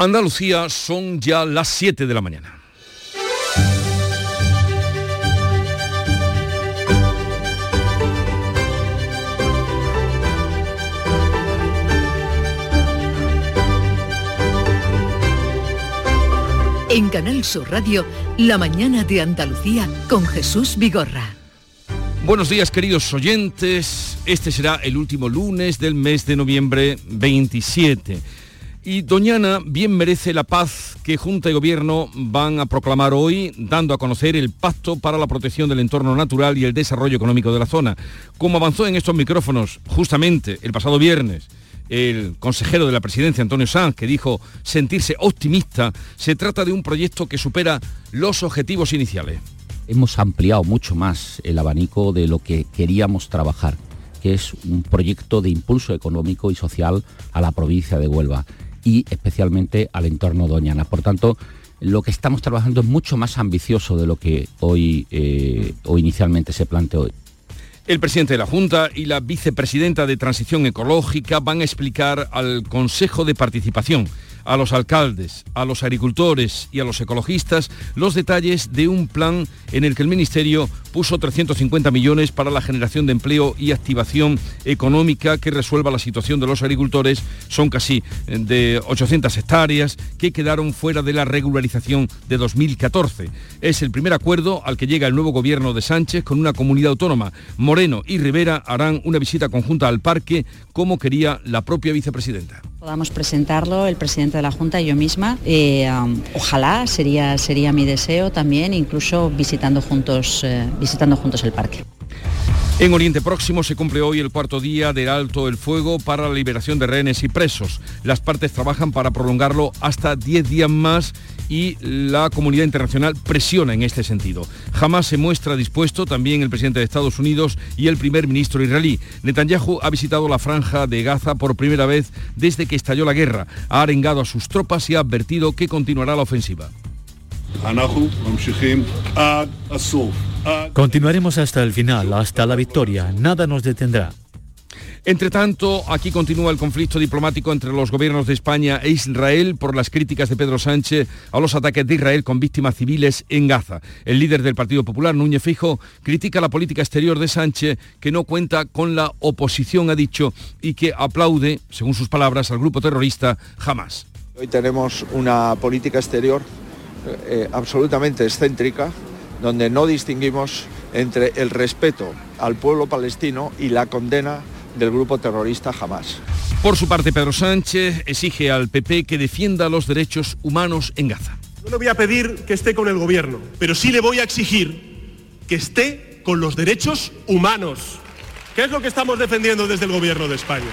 Andalucía son ya las 7 de la mañana. En Canal Sur Radio, La mañana de Andalucía con Jesús Vigorra. Buenos días queridos oyentes, este será el último lunes del mes de noviembre 27. Y Doñana bien merece la paz que Junta y Gobierno van a proclamar hoy, dando a conocer el Pacto para la Protección del Entorno Natural y el Desarrollo Económico de la zona. Como avanzó en estos micrófonos justamente el pasado viernes el consejero de la presidencia, Antonio Sanz, que dijo sentirse optimista, se trata de un proyecto que supera los objetivos iniciales. Hemos ampliado mucho más el abanico de lo que queríamos trabajar, que es un proyecto de impulso económico y social a la provincia de Huelva y especialmente al entorno doñana. Por tanto, lo que estamos trabajando es mucho más ambicioso de lo que hoy eh, o inicialmente se planteó. El presidente de la Junta y la vicepresidenta de Transición Ecológica van a explicar al Consejo de Participación a los alcaldes, a los agricultores y a los ecologistas los detalles de un plan en el que el Ministerio puso 350 millones para la generación de empleo y activación económica que resuelva la situación de los agricultores. Son casi eh, de 800 hectáreas que quedaron fuera de la regularización de 2014. Es el primer acuerdo al que llega el nuevo gobierno de Sánchez con una comunidad autónoma. Moreno y Rivera harán una visita conjunta al parque como quería la propia vicepresidenta. Podamos presentarlo el presidente de la Junta y yo misma. Eh, ojalá, sería, sería mi deseo también, incluso visitando juntos, eh, visitando juntos el parque. En Oriente Próximo se cumple hoy el cuarto día del alto el fuego para la liberación de rehenes y presos. Las partes trabajan para prolongarlo hasta 10 días más y la comunidad internacional presiona en este sentido. Jamás se muestra dispuesto también el presidente de Estados Unidos y el primer ministro israelí. Netanyahu ha visitado la franja de Gaza por primera vez desde que estalló la guerra. Ha arengado a sus tropas y ha advertido que continuará la ofensiva. Continuaremos hasta el final, hasta la victoria. Nada nos detendrá. Entre tanto, aquí continúa el conflicto diplomático entre los gobiernos de España e Israel por las críticas de Pedro Sánchez a los ataques de Israel con víctimas civiles en Gaza. El líder del Partido Popular, Núñez Fijo, critica la política exterior de Sánchez que no cuenta con la oposición, ha dicho, y que aplaude, según sus palabras, al grupo terrorista Hamas. Hoy tenemos una política exterior eh, absolutamente excéntrica, donde no distinguimos entre el respeto al pueblo palestino y la condena del grupo terrorista Hamas. Por su parte, Pedro Sánchez exige al PP que defienda los derechos humanos en Gaza. No le voy a pedir que esté con el gobierno, pero sí le voy a exigir que esté con los derechos humanos, que es lo que estamos defendiendo desde el gobierno de España.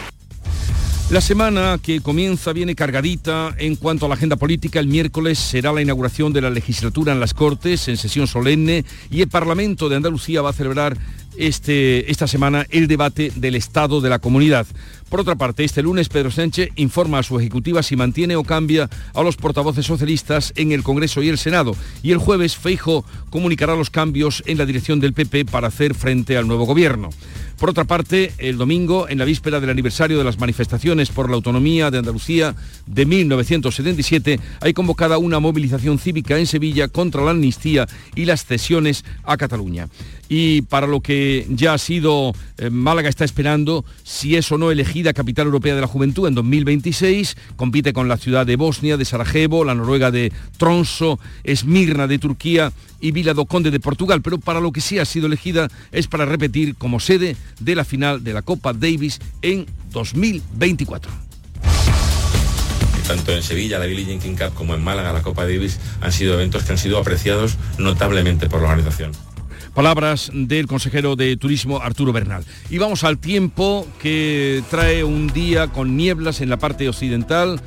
La semana que comienza viene cargadita en cuanto a la agenda política. El miércoles será la inauguración de la legislatura en las Cortes en sesión solemne y el Parlamento de Andalucía va a celebrar este, esta semana el debate del Estado de la Comunidad. Por otra parte, este lunes Pedro Sánchez informa a su ejecutiva si mantiene o cambia a los portavoces socialistas en el Congreso y el Senado. Y el jueves Feijo comunicará los cambios en la dirección del PP para hacer frente al nuevo gobierno. Por otra parte, el domingo, en la víspera del aniversario de las manifestaciones por la autonomía de Andalucía de 1977, hay convocada una movilización cívica en Sevilla contra la amnistía y las cesiones a Cataluña. Y para lo que ya ha sido, eh, Málaga está esperando si es o no elegida capital europea de la juventud en 2026, compite con la ciudad de Bosnia, de Sarajevo, la noruega de Tronso, Esmirna de Turquía y Vila do Conde de Portugal, pero para lo que sí ha sido elegida es para repetir como sede de la final de la Copa Davis en 2024 tanto en Sevilla, la Billie Jean King Cup, como en Málaga, la Copa Davis, han sido eventos que han sido apreciados notablemente por la organización. Palabras del consejero de Turismo Arturo Bernal. Y vamos al tiempo que trae un día con nieblas en la parte occidental,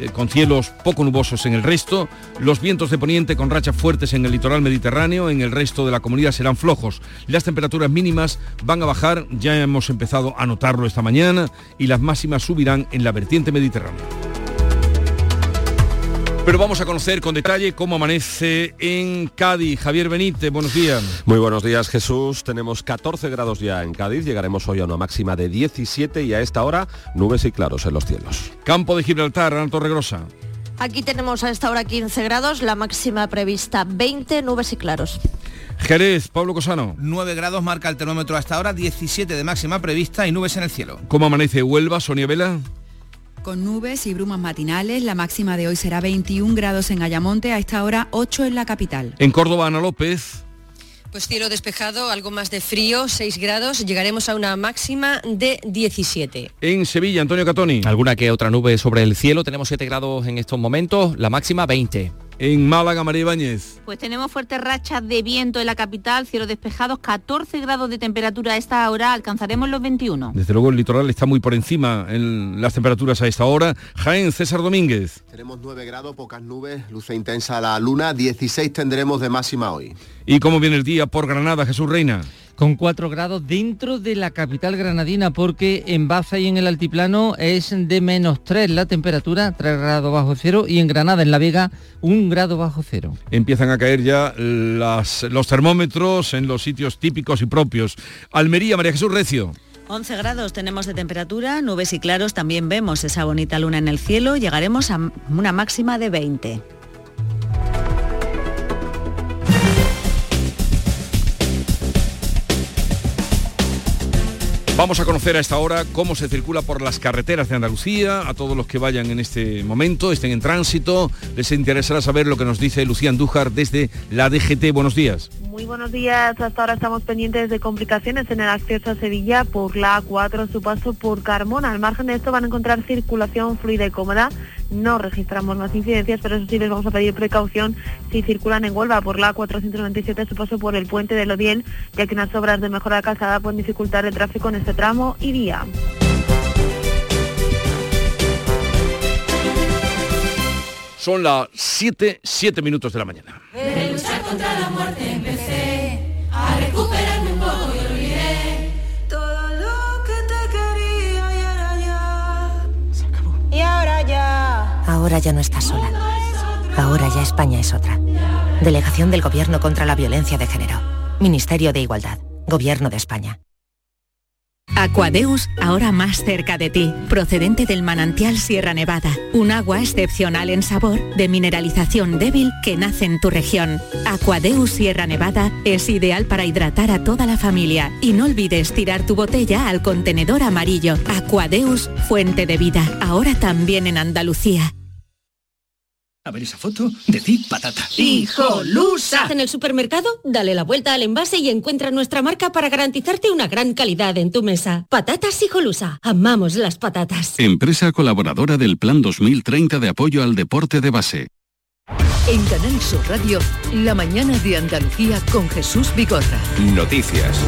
eh, con cielos poco nubosos en el resto. Los vientos de poniente con rachas fuertes en el litoral mediterráneo, en el resto de la comunidad serán flojos. Las temperaturas mínimas van a bajar, ya hemos empezado a notarlo esta mañana, y las máximas subirán en la vertiente mediterránea. Pero vamos a conocer con detalle cómo amanece en Cádiz. Javier Benítez, buenos días. Muy buenos días Jesús. Tenemos 14 grados ya en Cádiz. Llegaremos hoy a una máxima de 17 y a esta hora nubes y claros en los cielos. Campo de Gibraltar, Alto Regrosa. Aquí tenemos a esta hora 15 grados, la máxima prevista 20, nubes y claros. Jerez, Pablo Cosano. 9 grados marca el termómetro hasta ahora, 17 de máxima prevista y nubes en el cielo. ¿Cómo amanece Huelva, Sonia Vela? Con nubes y brumas matinales, la máxima de hoy será 21 grados en Ayamonte, a esta hora 8 en la capital. En Córdoba, Ana López. Pues cielo despejado, algo más de frío, 6 grados, llegaremos a una máxima de 17. En Sevilla, Antonio Catoni. Alguna que otra nube sobre el cielo, tenemos 7 grados en estos momentos, la máxima 20. En Málaga, María Ibáñez. Pues tenemos fuertes rachas de viento en la capital, cielos despejados, 14 grados de temperatura a esta hora, alcanzaremos los 21. Desde luego el litoral está muy por encima en las temperaturas a esta hora. Jaén, César Domínguez. Tenemos 9 grados, pocas nubes, luce intensa la luna, 16 tendremos de máxima hoy. ¿Y cómo viene el día por Granada, Jesús Reina? Con 4 grados dentro de la capital granadina porque en Baza y en el altiplano es de menos 3 la temperatura, 3 grados bajo cero y en Granada, en La Vega, 1 grado bajo cero. Empiezan a caer ya las, los termómetros en los sitios típicos y propios. Almería, María Jesús Recio. 11 grados tenemos de temperatura, nubes y claros, también vemos esa bonita luna en el cielo, llegaremos a una máxima de 20. Vamos a conocer a esta hora cómo se circula por las carreteras de Andalucía. A todos los que vayan en este momento, estén en tránsito, les interesará saber lo que nos dice Lucía Andújar desde la DGT. Buenos días. Muy buenos días. Hasta ahora estamos pendientes de complicaciones en el acceso a Sevilla por la A4, su paso por Carmona. Al margen de esto van a encontrar circulación fluida y cómoda. No registramos más incidencias, pero eso sí les vamos a pedir precaución si circulan en Huelva por la A497, su paso por el puente de Lodiel, ya que unas obras de mejora de calzada pueden dificultar el tráfico en este tramo y día. Son las 7, 7 minutos de la mañana. De luchar contra la muerte empecé a recuperarme Ahora ya no estás sola. Ahora ya España es otra. Delegación del Gobierno contra la Violencia de Género. Ministerio de Igualdad. Gobierno de España. Aquadeus, ahora más cerca de ti, procedente del manantial Sierra Nevada, un agua excepcional en sabor, de mineralización débil que nace en tu región. Aquadeus Sierra Nevada es ideal para hidratar a toda la familia y no olvides tirar tu botella al contenedor amarillo. Aquadeus, fuente de vida, ahora también en Andalucía. A ver esa foto, decid patata. ¡Hijolusa! En el supermercado, dale la vuelta al envase y encuentra nuestra marca para garantizarte una gran calidad en tu mesa. Patatas Hijolusa. Amamos las patatas. Empresa colaboradora del Plan 2030 de apoyo al deporte de base. En Canal Sur Radio, la mañana de Andalucía con Jesús Bigorra. Noticias.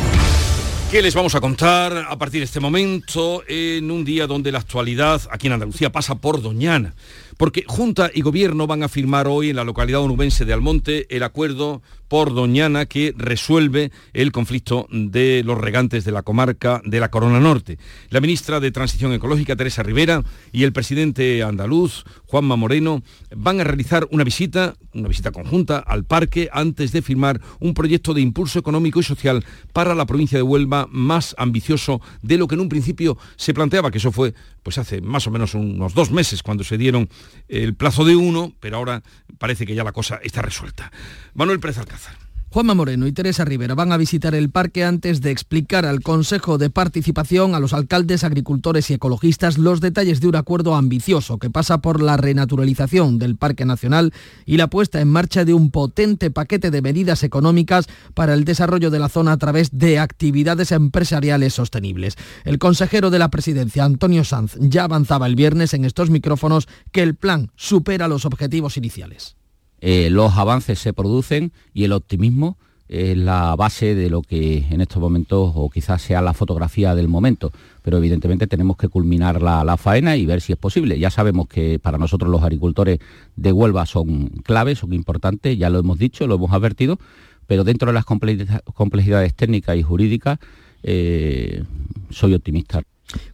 ¿Qué les vamos a contar a partir de este momento en un día donde la actualidad aquí en Andalucía pasa por Doñana? Porque Junta y Gobierno van a firmar hoy en la localidad onubense de Almonte el acuerdo por Doñana que resuelve el conflicto de los regantes de la comarca de la Corona Norte. La ministra de Transición Ecológica, Teresa Rivera, y el presidente andaluz, Juanma Moreno, van a realizar una visita, una visita conjunta al parque antes de firmar un proyecto de impulso económico y social para la provincia de Huelva más ambicioso de lo que en un principio se planteaba, que eso fue pues hace más o menos unos dos meses cuando se dieron el plazo de uno, pero ahora parece que ya la cosa está resuelta. Manuel Pérez Alcázar. Juanma Moreno y Teresa Rivera van a visitar el parque antes de explicar al Consejo de Participación, a los alcaldes, agricultores y ecologistas los detalles de un acuerdo ambicioso que pasa por la renaturalización del Parque Nacional y la puesta en marcha de un potente paquete de medidas económicas para el desarrollo de la zona a través de actividades empresariales sostenibles. El consejero de la presidencia, Antonio Sanz, ya avanzaba el viernes en estos micrófonos que el plan supera los objetivos iniciales. Eh, los avances se producen y el optimismo es la base de lo que en estos momentos o quizás sea la fotografía del momento, pero evidentemente tenemos que culminar la, faena y ver si es posible. Ya sabemos que para nosotros los agricultores de Huelva son claves, son importantes, ya lo hemos dicho, lo hemos advertido, pero dentro de las complejidades técnicas y jurídicas eh, soy optimista.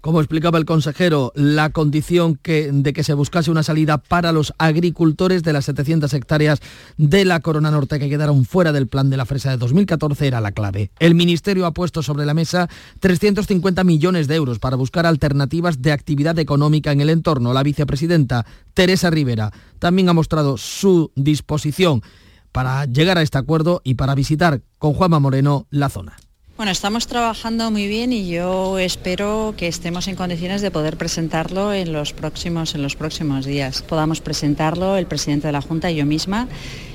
Como explicaba el consejero, la condición de que se buscase una salida para los agricultores de las 700 hectáreas de la Corona Norte que quedaron fuera del plan de la fresa de 2014 era la clave. El Ministerio ha puesto sobre la mesa 350 millones de euros para buscar alternativas de actividad económica en el entorno. La vicepresidenta Teresa Rivera también ha mostrado su disposición para llegar a este acuerdo y para visitar con Juanma Moreno la zona. Bueno, estamos trabajando muy bien y yo espero que estemos en condiciones de poder presentarlo en los próximos, en los próximos días. Podamos presentarlo el presidente de la Junta y yo misma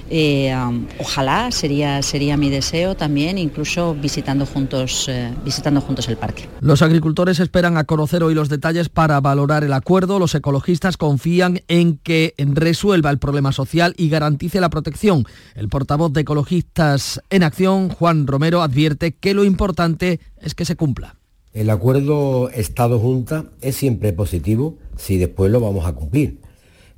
eh, um, ojalá sería, sería mi deseo también, incluso visitando juntos, eh, visitando juntos el parque. Los agricultores esperan a conocer hoy los detalles para valorar el acuerdo. Los ecologistas confían en que resuelva el problema social y garantice la protección. El portavoz de Ecologistas en Acción, Juan Romero, advierte que lo importante es que se cumpla. El acuerdo Estado-Junta es siempre positivo si después lo vamos a cumplir.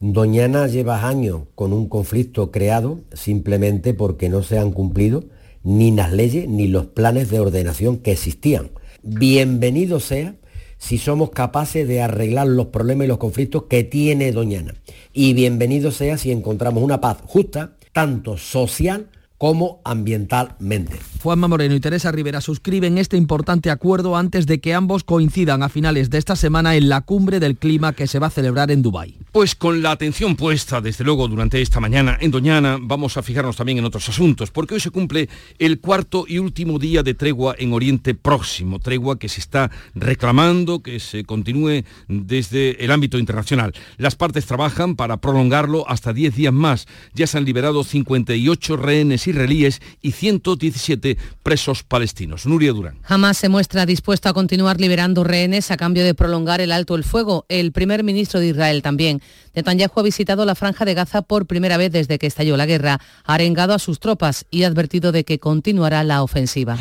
Doñana lleva años con un conflicto creado simplemente porque no se han cumplido ni las leyes ni los planes de ordenación que existían. Bienvenido sea si somos capaces de arreglar los problemas y los conflictos que tiene Doñana. Y bienvenido sea si encontramos una paz justa, tanto social como ambientalmente. Juanma Moreno y Teresa Rivera suscriben este importante acuerdo antes de que ambos coincidan a finales de esta semana en la cumbre del clima que se va a celebrar en Dubái. Pues con la atención puesta, desde luego, durante esta mañana en Doñana, vamos a fijarnos también en otros asuntos, porque hoy se cumple el cuarto y último día de tregua en Oriente Próximo, tregua que se está reclamando que se continúe desde el ámbito internacional. Las partes trabajan para prolongarlo hasta 10 días más. Ya se han liberado 58 rehenes israelíes y 117 presos palestinos. Nuria Durán. Jamás se muestra dispuesto a continuar liberando rehenes a cambio de prolongar el alto el fuego. El primer ministro de Israel también. Netanyahu ha visitado la franja de Gaza por primera vez desde que estalló la guerra. Ha arengado a sus tropas y ha advertido de que continuará la ofensiva.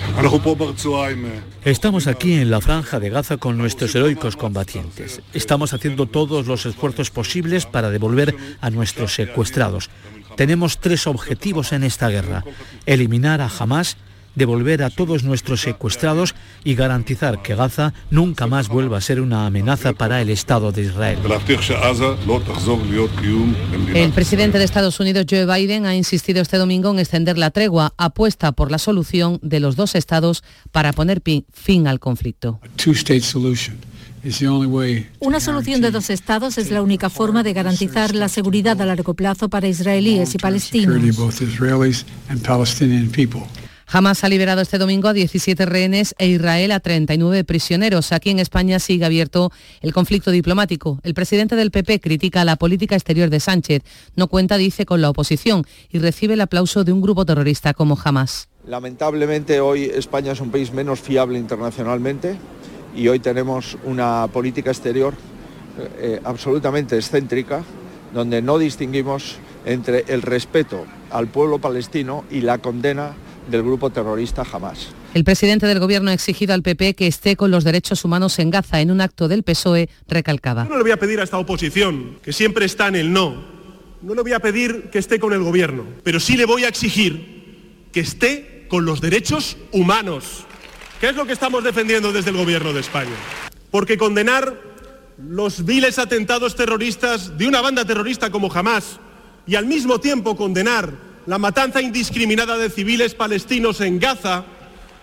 Estamos aquí en la franja de Gaza con nuestros heroicos combatientes. Estamos haciendo todos los esfuerzos posibles para devolver a nuestros secuestrados. Tenemos tres objetivos en esta guerra. Eliminar a Hamas, devolver a todos nuestros secuestrados y garantizar que Gaza nunca más vuelva a ser una amenaza para el Estado de Israel. El presidente de Estados Unidos, Joe Biden, ha insistido este domingo en extender la tregua, apuesta por la solución de los dos estados para poner fin al conflicto. Una solución de dos estados es la única forma de garantizar la seguridad a largo plazo para israelíes y palestinos. Hamas ha liberado este domingo a 17 rehenes e Israel a 39 prisioneros. Aquí en España sigue abierto el conflicto diplomático. El presidente del PP critica la política exterior de Sánchez. No cuenta, dice, con la oposición y recibe el aplauso de un grupo terrorista como Hamas. Lamentablemente hoy España es un país menos fiable internacionalmente y hoy tenemos una política exterior eh, absolutamente excéntrica, donde no distinguimos entre el respeto al pueblo palestino y la condena del grupo terrorista Hamas. El presidente del gobierno ha exigido al PP que esté con los derechos humanos en Gaza. En un acto del PSOE recalcaba. Yo no le voy a pedir a esta oposición, que siempre está en el no, no le voy a pedir que esté con el gobierno, pero sí le voy a exigir que esté con los derechos humanos. ¿Qué es lo que estamos defendiendo desde el Gobierno de España? Porque condenar los viles atentados terroristas de una banda terrorista como Hamas y al mismo tiempo condenar la matanza indiscriminada de civiles palestinos en Gaza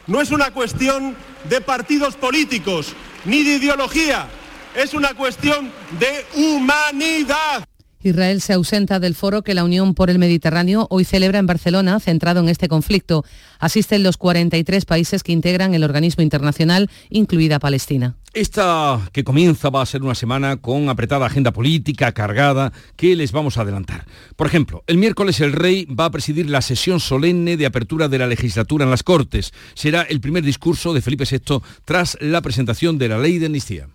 no es una cuestión de partidos políticos ni de ideología, es una cuestión de humanidad. Israel se ausenta del foro que la Unión por el Mediterráneo hoy celebra en Barcelona, centrado en este conflicto. Asisten los 43 países que integran el organismo internacional, incluida Palestina. Esta que comienza va a ser una semana con apretada agenda política, cargada, que les vamos a adelantar. Por ejemplo, el miércoles el rey va a presidir la sesión solemne de apertura de la legislatura en las Cortes. Será el primer discurso de Felipe VI tras la presentación de la ley de amnistía.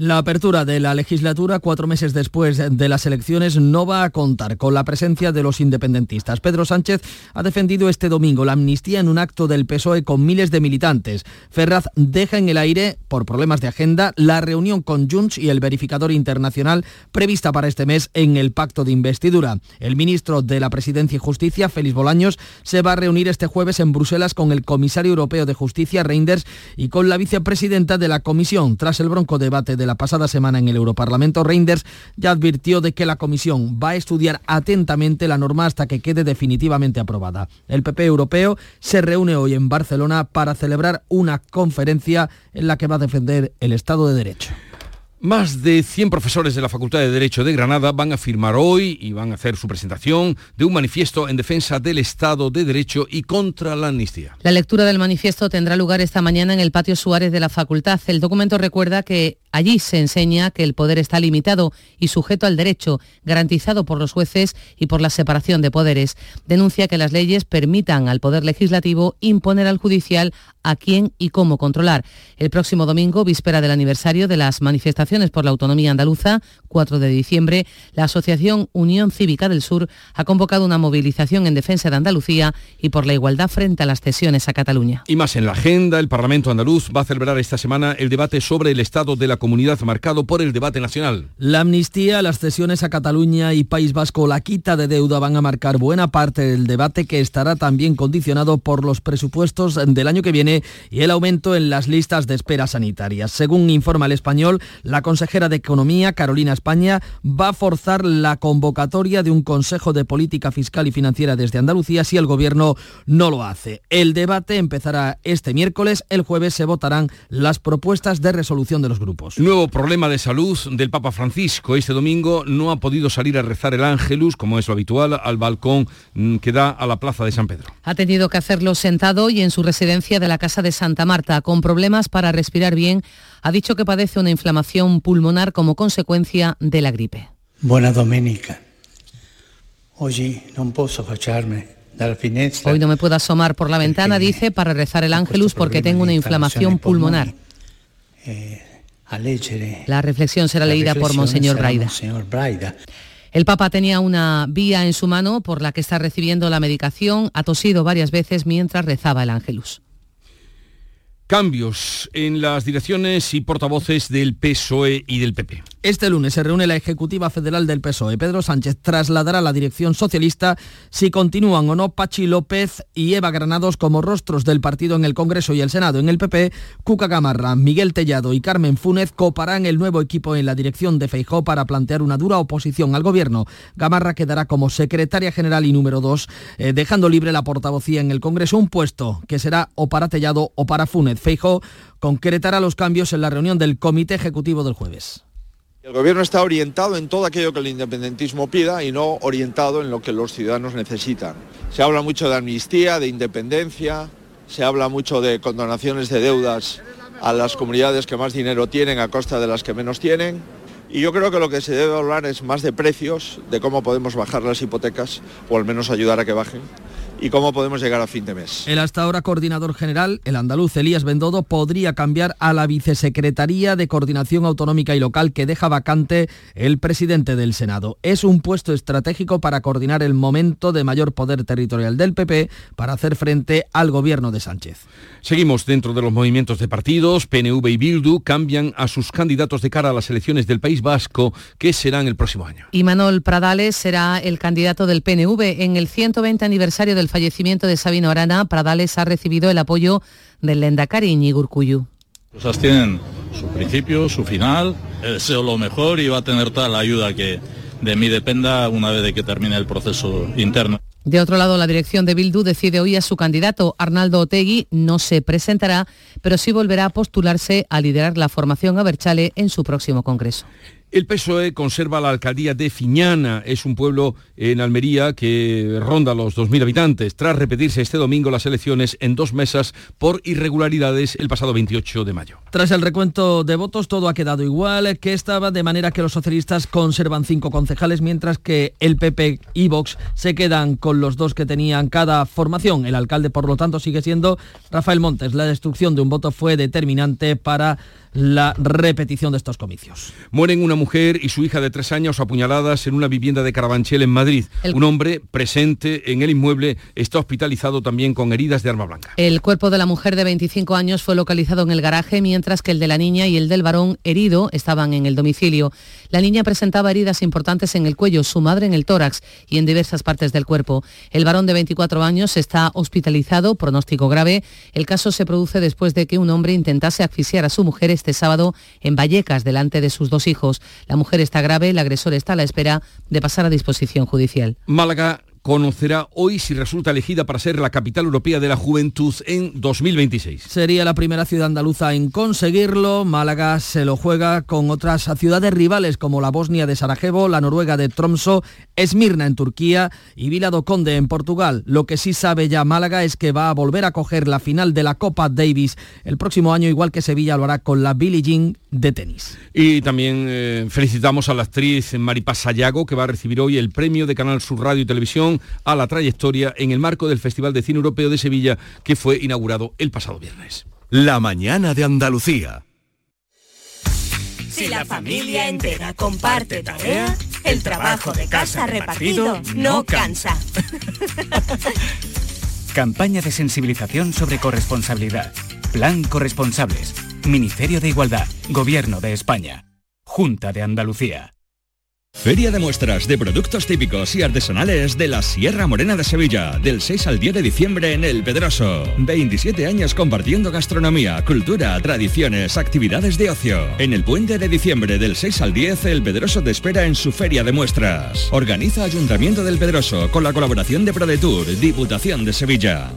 La apertura de la legislatura cuatro meses después de las elecciones no va a contar con la presencia de los independentistas. Pedro Sánchez ha defendido este domingo la amnistía en un acto del PSOE con miles de militantes. Ferraz deja en el aire, por problemas de agenda, la reunión con Junts y el verificador internacional prevista para este mes en el pacto de investidura. El ministro de la Presidencia y Justicia, Félix Bolaños, se va a reunir este jueves en Bruselas con el comisario europeo de Justicia, Reinders, y con la vicepresidenta de la Comisión. Tras el bronco debate de la pasada semana en el Europarlamento, Reinders ya advirtió de que la Comisión va a estudiar atentamente la norma hasta que quede definitivamente aprobada. El PP europeo se reúne hoy en Barcelona para celebrar una conferencia en la que va a defender el Estado de Derecho. Más de 100 profesores de la Facultad de Derecho de Granada van a firmar hoy y van a hacer su presentación de un manifiesto en defensa del Estado de Derecho y contra la amnistía. La lectura del manifiesto tendrá lugar esta mañana en el patio Suárez de la facultad. El documento recuerda que allí se enseña que el poder está limitado y sujeto al derecho, garantizado por los jueces y por la separación de poderes. Denuncia que las leyes permitan al poder legislativo imponer al judicial a quién y cómo controlar. El próximo domingo, víspera del aniversario de las manifestaciones por la Autonomía Andaluza, 4 de diciembre, la Asociación Unión Cívica del Sur ha convocado una movilización en defensa de Andalucía y por la igualdad frente a las cesiones a Cataluña. Y más en la agenda, el Parlamento andaluz va a celebrar esta semana el debate sobre el estado de la comunidad marcado por el debate nacional. La amnistía, las cesiones a Cataluña y País Vasco, la quita de deuda van a marcar buena parte del debate que estará también condicionado por los presupuestos del año que viene y el aumento en las listas de espera sanitarias. Según informa el español, la consejera de Economía, Carolina España, va a forzar la convocatoria de un Consejo de Política Fiscal y Financiera desde Andalucía si el Gobierno no lo hace. El debate empezará este miércoles, el jueves se votarán las propuestas de resolución de los grupos. Nuevo problema de salud del Papa Francisco. Este domingo no ha podido salir a rezar el Ángelus, como es lo habitual, al balcón mm, que da a la Plaza de San Pedro. Ha tenido que hacerlo sentado y en su residencia de la Casa de Santa Marta, con problemas para respirar bien. Ha dicho que padece una inflamación pulmonar como consecuencia de la gripe. Buena domenica. Facciarmi dalla finestra. Hoy no me puedo asomar por la ventana, dice, para rezar el Ángelus porque tengo una inflamación pulmonar. leggere La reflexión será leída por. Monseñor Braida. El Papa tenía una vía en su mano por la que está recibiendo la medicación, ha tosido varias veces mientras rezaba el Ángelus. Cambios en las direcciones y portavoces del PSOE y del PP. Este lunes se reúne la Ejecutiva Federal del PSOE. Pedro Sánchez trasladará la dirección socialista si continúan o no Pachi López y Eva Granados como rostros del partido en el Congreso y el Senado. En el PP, Cuca Gamarra, Miguel Tellado y Carmen Fúnez coparán el nuevo equipo en la dirección de Feijó para plantear una dura oposición al gobierno. Gamarra quedará como secretaria general y número dos, eh, dejando libre la portavocía en el Congreso, un puesto que será o para Tellado o para Fúnez. Feijó concretará los cambios en la reunión del Comité Ejecutivo del jueves. El gobierno está orientado en todo aquello que el independentismo pida y no orientado en lo que los ciudadanos necesitan. Se habla mucho de amnistía, de independencia, se habla mucho de condonaciones de deudas a las comunidades que más dinero tienen a costa de las que menos tienen. Y yo creo que lo que se debe hablar es más de precios, de cómo podemos bajar las hipotecas o al menos ayudar a que bajen y cómo podemos llegar a fin de mes. El hasta ahora coordinador general, el andaluz Elías Bendodo, podría cambiar a la Vicesecretaría de Coordinación Autonómica y Local que deja vacante el presidente del Senado. Es un puesto estratégico para coordinar el momento de mayor poder territorial del PP para hacer frente al gobierno de Sánchez. Seguimos dentro de los movimientos de partidos. PNV y Bildu cambian a sus candidatos de cara a las elecciones del País Vasco, que serán el próximo año. Y Manuel Pradales será el candidato del PNV. En el 120 aniversario del fallecimiento de Sabino Arana, Pradales ha recibido el apoyo del Lendakari Iñigo Urkullu. Cosas tienen su principio, su final, deseo lo mejor y va a tener toda la ayuda que de mí dependa una vez de que termine el proceso interno. De otro lado, la dirección de Bildu decide hoy a su candidato, Arnaldo Otegui, no se presentará, pero sí volverá a postularse a liderar la formación Aberchale en su próximo congreso. El PSOE conserva la alcaldía de Fiñana, es un pueblo en Almería que ronda los 2.000 habitantes, tras repetirse este domingo las elecciones en dos mesas por irregularidades el pasado 28 de mayo. Tras el recuento de votos, todo ha quedado igual que estaba, de manera que los socialistas conservan cinco concejales, mientras que el PP y Vox se quedan con los dos que tenían cada formación. El alcalde, por lo tanto, sigue siendo Rafael Montes. La destrucción de un voto fue determinante para la repetición de estos comicios. Mueren una mujer y su hija de tres años apuñaladas en una vivienda de Carabanchel en Madrid. Un hombre presente en el inmueble está hospitalizado también con heridas de arma blanca. El cuerpo de la mujer de 25 años fue localizado en el garaje, mientras que el de la niña y el del varón herido estaban en el domicilio. La niña presentaba heridas importantes en el cuello, su madre en el tórax y en diversas partes del cuerpo. El varón de 24 años está hospitalizado, pronóstico grave. El caso se produce después de que un hombre intentase asfixiar a su mujer este sábado en Vallecas, delante de sus dos hijos. La mujer está grave, el agresor está a la espera de pasar a disposición judicial. Málaga conocerá hoy si resulta elegida para ser la capital europea de la juventud en 2026. Sería la primera ciudad andaluza en conseguirlo. Málaga se lo juega con otras ciudades rivales como la Bosnia de Sarajevo, la Noruega de Tromso, Esmirna en Turquía y Vila do Conde en Portugal. Lo que sí sabe ya Málaga es que va a volver a coger la final de la Copa Davis el próximo año, igual que Sevilla lo hará con la Billie Jean de tenis. Y también eh, felicitamos a la actriz Maripaz Sayago, que va a recibir hoy el premio de Canal Sur Radio y Televisión a la trayectoria en el marco del Festival de Cine Europeo de Sevilla, que fue inaugurado el pasado viernes. La mañana de Andalucía. Si la familia entera comparte tarea, el trabajo de casa repartido no cansa. Campaña de sensibilización sobre corresponsabilidad. Plan Corresponsables. Ministerio de Igualdad. Gobierno de España. Junta de Andalucía. Feria de muestras de productos típicos y artesanales de la Sierra Morena de Sevilla, del 6 al 10 de diciembre en El Pedroso. 27 años compartiendo gastronomía, cultura, tradiciones, actividades de ocio. En el puente de diciembre del 6 al 10, El Pedroso te espera en su Feria de muestras. Organiza Ayuntamiento del Pedroso con la colaboración de ProDetour, Diputación de Sevilla.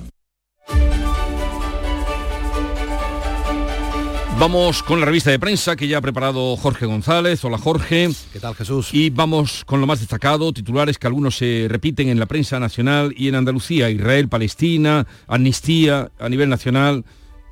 Vamos con la revista de prensa que ya ha preparado Jorge González. Hola Jorge. ¿Qué tal Jesús? Y vamos con lo más destacado, titulares que algunos se repiten en la prensa nacional y en Andalucía. Israel, Palestina, amnistía a nivel nacional.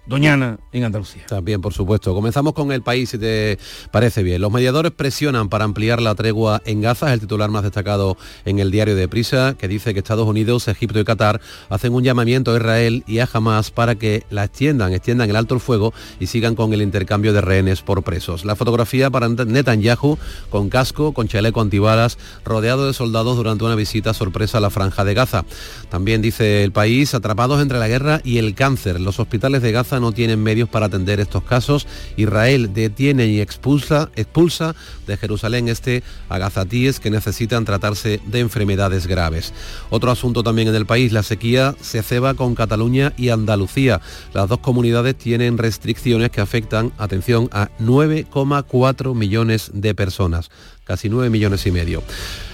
Doñana en Andalucía. También, por supuesto. Comenzamos con el país, si te parece bien. Los mediadores presionan para ampliar la tregua en Gaza, es el titular más destacado en el diario de Prisa, que dice que Estados Unidos, Egipto y Qatar hacen un llamamiento a Israel y a Hamas para que la extiendan, extiendan el alto el fuego y sigan con el intercambio de rehenes por presos. La fotografía para Netanyahu con casco, con chaleco antibalas, rodeado de soldados durante una visita sorpresa a la franja de Gaza. También dice el país, atrapados entre la guerra y el cáncer. Los hospitales de Gaza no tienen medios para atender estos casos. Israel detiene y expulsa, expulsa de Jerusalén este a gazatíes que necesitan tratarse de enfermedades graves. Otro asunto también en el país, la sequía se ceba con Cataluña y Andalucía. Las dos comunidades tienen restricciones que afectan, atención, a 9,4 millones de personas, casi 9 millones y medio.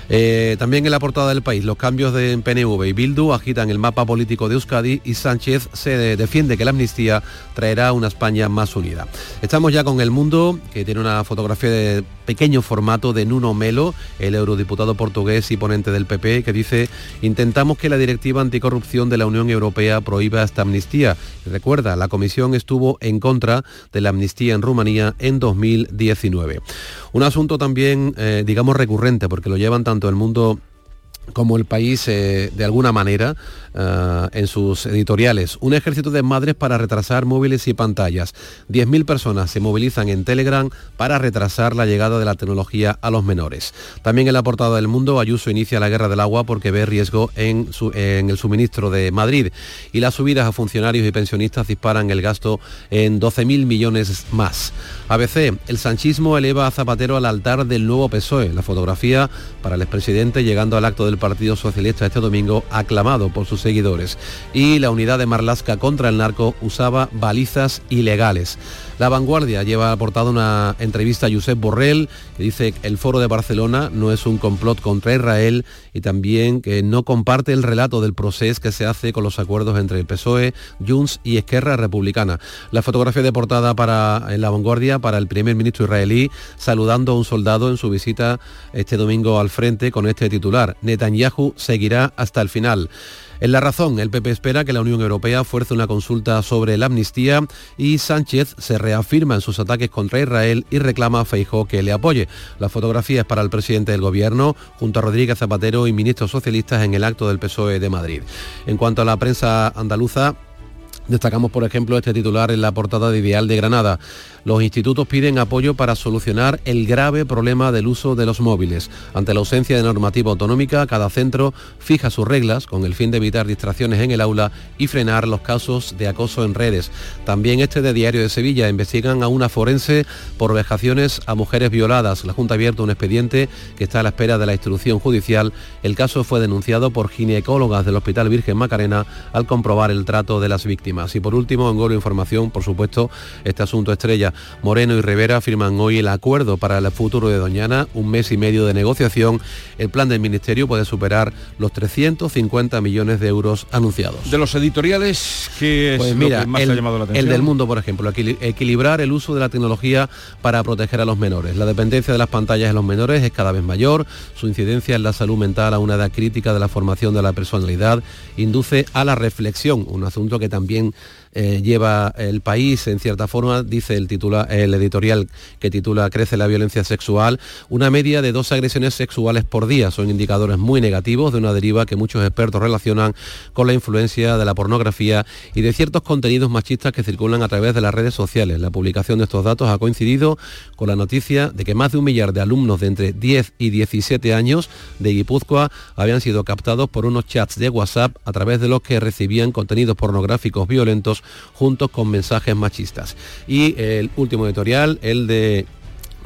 Eh, también en la portada del país, los cambios de PNV y Bildu agitan el mapa político de Euskadi y Sánchez se defiende que la amnistía traerá una España más unida. Estamos ya con El Mundo, que tiene una fotografía de pequeño formato de Nuno Melo, el eurodiputado portugués y ponente del PP, que dice, intentamos que la directiva anticorrupción de la Unión Europea prohíba esta amnistía. Recuerda, la Comisión estuvo en contra de la amnistía en Rumanía en 2019. Un asunto también, eh, digamos, recurrente, porque lo llevan tanto el mundo como el país eh, de alguna manera eh, en sus editoriales. Un ejército de madres para retrasar móviles y pantallas. 10.000 personas se movilizan en Telegram para retrasar la llegada de la tecnología a los menores. También en la portada del mundo, Ayuso inicia la guerra del agua porque ve riesgo en, su- en el suministro de Madrid. Y las subidas a funcionarios y pensionistas disparan el gasto en 12.000 millones más. ABC, el sanchismo eleva a Zapatero al altar del nuevo PSOE. La fotografía para el expresidente llegando al acto del Partido Socialista este domingo, aclamado por sus seguidores. Y la unidad de Marlasca contra el narco usaba balizas ilegales. La vanguardia lleva aportado una entrevista a Josep Borrell, que dice que el foro de Barcelona no es un complot contra Israel y también que no comparte el relato del proceso que se hace con los acuerdos entre el PSOE, Junts y Esquerra Republicana. La fotografía de portada para en la vanguardia para el primer ministro israelí saludando a un soldado en su visita este domingo al frente con este titular. Netanyahu seguirá hasta el final. En la razón, el PP espera que la Unión Europea fuerce una consulta sobre la amnistía y Sánchez se reafirma en sus ataques contra Israel y reclama a Feijó que le apoye. La fotografía es para el presidente del Gobierno, junto a Rodríguez Zapatero y ministros socialistas en el acto del PSOE de Madrid. En cuanto a la prensa andaluza, Destacamos, por ejemplo, este titular en la portada de Ideal de Granada. Los institutos piden apoyo para solucionar el grave problema del uso de los móviles. Ante la ausencia de normativa autonómica, cada centro fija sus reglas con el fin de evitar distracciones en el aula y frenar los casos de acoso en redes. También este de Diario de Sevilla investigan a una forense por vejaciones a mujeres violadas. La Junta ha abierto un expediente que está a la espera de la instrucción judicial. El caso fue denunciado por ginecólogas del Hospital Virgen Macarena al comprobar el trato de las víctimas. Y por último, en Golo Información, por supuesto, este asunto estrella. Moreno y Rivera firman hoy el acuerdo para el futuro de Doñana, un mes y medio de negociación. El plan del Ministerio puede superar los 350 millones de euros anunciados. De los editoriales, que es pues mira, más el, ha llamado la atención? El del mundo, por ejemplo, equilibrar el uso de la tecnología para proteger a los menores. La dependencia de las pantallas en los menores es cada vez mayor, su incidencia en la salud mental a una edad crítica de la formación de la personalidad induce a la reflexión, un asunto que también eh, lleva el país, en cierta forma, dice el, titula, el editorial que titula Crece la violencia sexual, una media de dos agresiones sexuales por día. Son indicadores muy negativos de una deriva que muchos expertos relacionan con la influencia de la pornografía y de ciertos contenidos machistas que circulan a través de las redes sociales. La publicación de estos datos ha coincidido con la noticia de que más de un millar de alumnos de entre 10 y 17 años de Guipúzcoa habían sido captados por unos chats de WhatsApp a través de los que recibían contenidos pornográficos violentos juntos con mensajes machistas. Y el último editorial, el de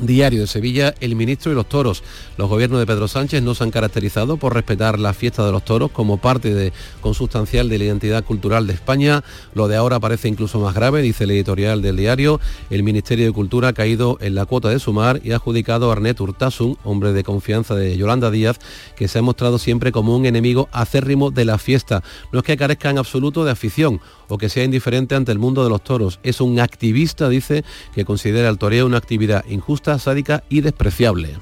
Diario de Sevilla, el ministro y los toros. Los gobiernos de Pedro Sánchez no se han caracterizado por respetar la fiesta de los toros como parte de, consustancial de la identidad cultural de España. Lo de ahora parece incluso más grave, dice el editorial del diario. El Ministerio de Cultura ha caído en la cuota de sumar y ha adjudicado a Arnet Urtasun, hombre de confianza de Yolanda Díaz, que se ha mostrado siempre como un enemigo acérrimo de la fiesta. No es que carezca en absoluto de afición o que sea indiferente ante el mundo de los toros. Es un activista, dice, que considera el toreo una actividad injusta, sádica y despreciable.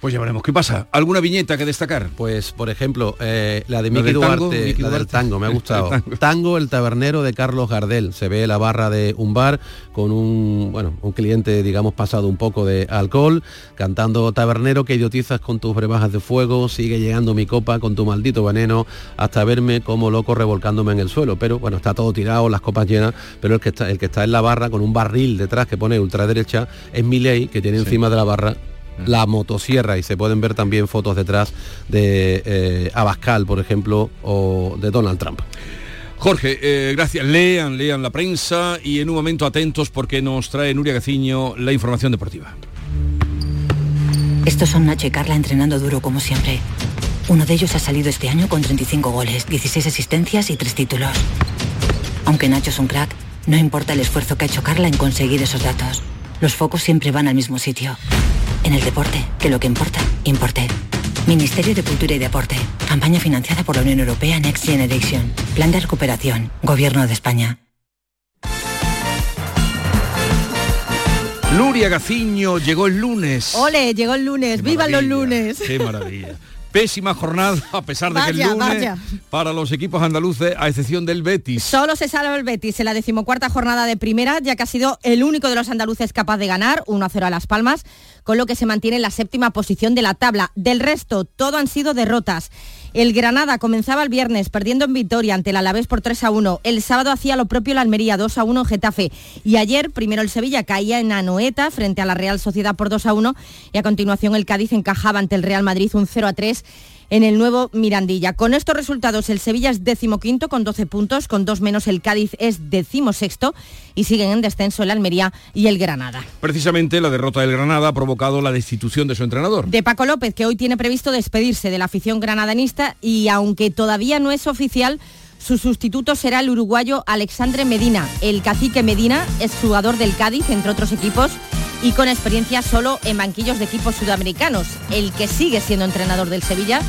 Pues ya veremos qué pasa. ¿Alguna viñeta que destacar? Pues, por ejemplo, eh, la de Miki Duarte, la del tango, me ha gustado. tango. el tabernero de Carlos Gardel. Se ve la barra de un bar con un, bueno, un cliente, digamos, pasado un poco de alcohol, cantando tabernero que idiotizas con tus brebajas de fuego, sigue llegando mi copa con tu maldito veneno, hasta verme como loco revolcándome en el suelo. Pero bueno, está todo tirado, las copas llenas, pero el que está, el que está en la barra con un barril detrás que pone ultraderecha es Miley, que tiene encima de la barra la motosierra y se pueden ver también fotos detrás de eh, Abascal, por ejemplo, o de Donald Trump. Jorge, eh, gracias. Lean, lean la prensa y en un momento atentos porque nos trae Nuria Gaciño la información deportiva. Estos son Nacho y Carla entrenando duro como siempre. Uno de ellos ha salido este año con 35 goles, 16 asistencias y 3 títulos. Aunque Nacho es un crack, no importa el esfuerzo que ha hecho Carla en conseguir esos datos. Los focos siempre van al mismo sitio en el deporte, que lo que importa, importe. Ministerio de Cultura y Deporte. Campaña financiada por la Unión Europea Next Generation. Plan de recuperación. Gobierno de España. Luria Gaciño llegó el lunes. Ole, llegó el lunes. ¡Viva los lunes! ¡Qué maravilla! Pésima jornada, a pesar de que el lunes para los equipos andaluces, a excepción del Betis. Solo se salva el Betis en la decimocuarta jornada de primera, ya que ha sido el único de los andaluces capaz de ganar, 1-0 a Las Palmas, con lo que se mantiene en la séptima posición de la tabla. Del resto, todo han sido derrotas. El Granada comenzaba el viernes perdiendo en Vitoria ante el Alavés por 3 a 1. El sábado hacía lo propio la Almería 2 a 1 en Getafe. Y ayer primero el Sevilla caía en Anoeta frente a la Real Sociedad por 2 a 1 y a continuación el Cádiz encajaba ante el Real Madrid un 0 a 3 en el nuevo Mirandilla. Con estos resultados el Sevilla es decimoquinto con 12 puntos, con dos menos el Cádiz es decimosexto y siguen en descenso el Almería y el Granada. Precisamente la derrota del Granada ha provocado la destitución de su entrenador. De Paco López, que hoy tiene previsto despedirse de la afición granadanista y aunque todavía no es oficial, su sustituto será el uruguayo Alexandre Medina. El cacique Medina es jugador del Cádiz, entre otros equipos, y con experiencia solo en banquillos de equipos sudamericanos. El que sigue siendo entrenador del Sevilla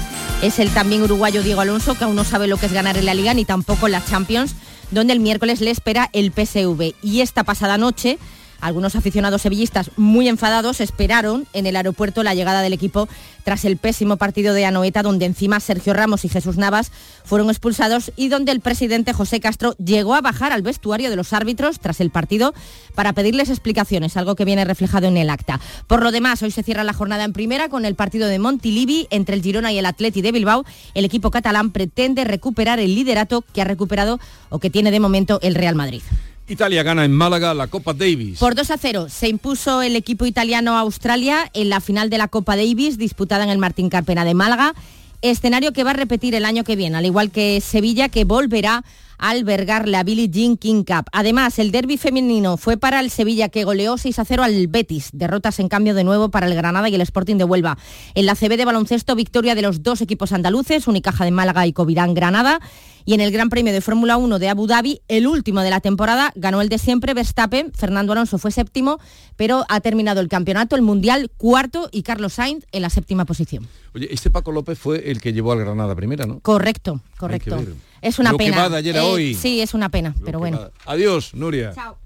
es el también uruguayo Diego Alonso, que aún no sabe lo que es ganar en la liga ni tampoco en la Champions, donde el miércoles le espera el PSV. Y esta pasada noche Algunos aficionados sevillistas muy enfadados esperaron en el aeropuerto la llegada del equipo tras el pésimo partido de Anoeta, donde encima Sergio Ramos y Jesús Navas fueron expulsados y donde el presidente José Castro llegó a bajar al vestuario de los árbitros tras el partido para pedirles explicaciones, algo que viene reflejado en el acta. Por lo demás, hoy se cierra la jornada en primera con el partido de Montilivi entre el Girona y el Atleti de Bilbao. El equipo catalán pretende recuperar el liderato que ha recuperado o que tiene de momento el Real Madrid. Italia gana en Málaga la Copa Davis. Por 2 a 0 se impuso el equipo italiano a Australia en la final de la Copa Davis disputada en el Martín Carpena de Málaga, escenario que va a repetir el año que viene, al igual que Sevilla que volverá a albergar la Billie Jean King Cup. Además, el derby femenino fue para el Sevilla que goleó 6 a 0 al Betis. Derrotas en cambio de nuevo para el Granada y el Sporting de Huelva. En la CB de baloncesto, victoria de los dos equipos andaluces, Unicaja de Málaga y Covirán Granada. Y en el Gran Premio de Fórmula 1 de Abu Dhabi, el último de la temporada, ganó el de siempre Verstappen, Fernando Alonso fue séptimo, pero ha terminado el campeonato, el Mundial cuarto y Carlos Sainz en la séptima posición. Oye, este Paco López fue el que llevó al Granada primera, ¿no? Correcto, correcto. Es una Lo que pena. va de ayer a Eh, hoy. Sí, es una pena, pero bueno. Adiós, Nuria. Chao.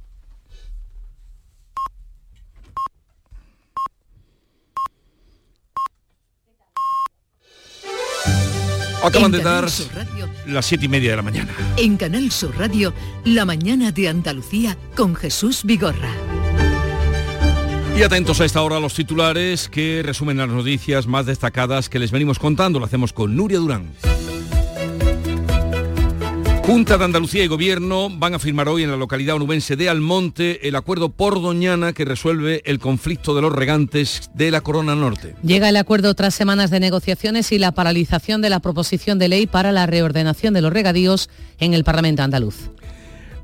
Acaban En de dar Radio, las siete y media de la mañana. en Canal Sur Radio, La mañana de Andalucía con Jesús Vigorra. Y atentos a esta hora a los titulares que resumen las noticias más destacadas que les venimos contando. Lo hacemos con Nuria Durán. Junta de Andalucía y Gobierno van a firmar hoy en la localidad onubense de Almonte el acuerdo por Doñana que resuelve el conflicto de los regantes de la Corona Norte. Llega el acuerdo tras semanas de negociaciones y la paralización de la proposición de ley para la reordenación de los regadíos en el Parlamento andaluz.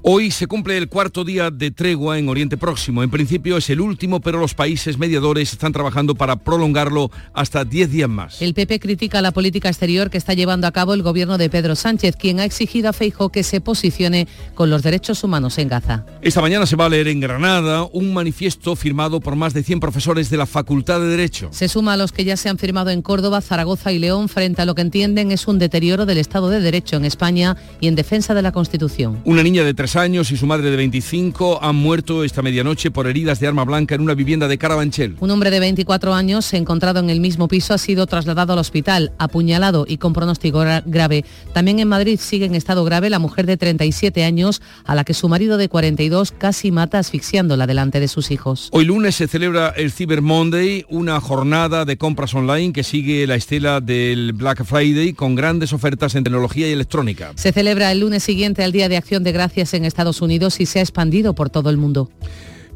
Hoy se cumple el cuarto día de tregua en Oriente Próximo. En principio es el último, pero los países mediadores están trabajando para prolongarlo hasta 10 días más. El PP critica la política exterior que está llevando a cabo el gobierno de Pedro Sánchez, quien ha exigido a Feijóo que se posicione con los derechos humanos en Gaza. Esta mañana se va a leer en Granada un manifiesto firmado por más de 100 profesores de la Facultad de Derecho. Se suma a los que ya se han firmado en Córdoba, Zaragoza y León frente a lo que entienden es un deterioro del Estado de Derecho en España y en defensa de la Constitución. Una niña de tres años y su madre de 25 han muerto esta medianoche por heridas de arma blanca en una vivienda de Carabanchel. Un hombre de 24 años, encontrado en el mismo piso, ha sido trasladado al hospital, apuñalado y con pronóstico gra- grave. También en Madrid sigue en estado grave la mujer de 37 años, a la que su marido de 42 casi mata asfixiándola delante de sus hijos. Hoy lunes se celebra el Cyber Monday, una jornada de compras online que sigue la estela del Black Friday con grandes ofertas en tecnología y electrónica. Se celebra el lunes siguiente al Día de Acción de Gracias en Estados Unidos y se ha expandido por todo el mundo.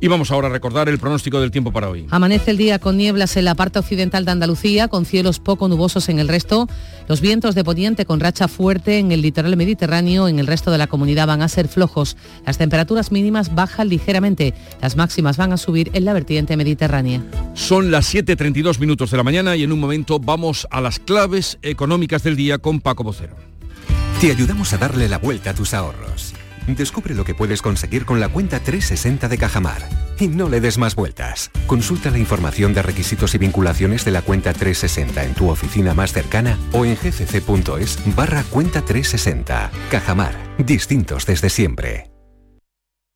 Y vamos ahora a recordar el pronóstico del tiempo para hoy. Amanece el día con nieblas en la parte occidental de Andalucía, con cielos poco nubosos en el resto. Los vientos de poniente con racha fuerte en el litoral mediterráneo, en el resto de la comunidad van a ser flojos. Las temperaturas mínimas bajan ligeramente. Las máximas van a subir en la vertiente mediterránea. Son las 7.32 minutos de la mañana y en un momento vamos a las claves económicas del día con Paco Vocero. Te ayudamos a darle la vuelta a tus ahorros. Descubre lo que puedes conseguir con la cuenta 360 de Cajamar. Y no le des más vueltas. Consulta la información de requisitos y vinculaciones de la cuenta 360 en tu oficina más cercana o en gcc.es barra cuenta 360. Cajamar. Distintos desde siempre.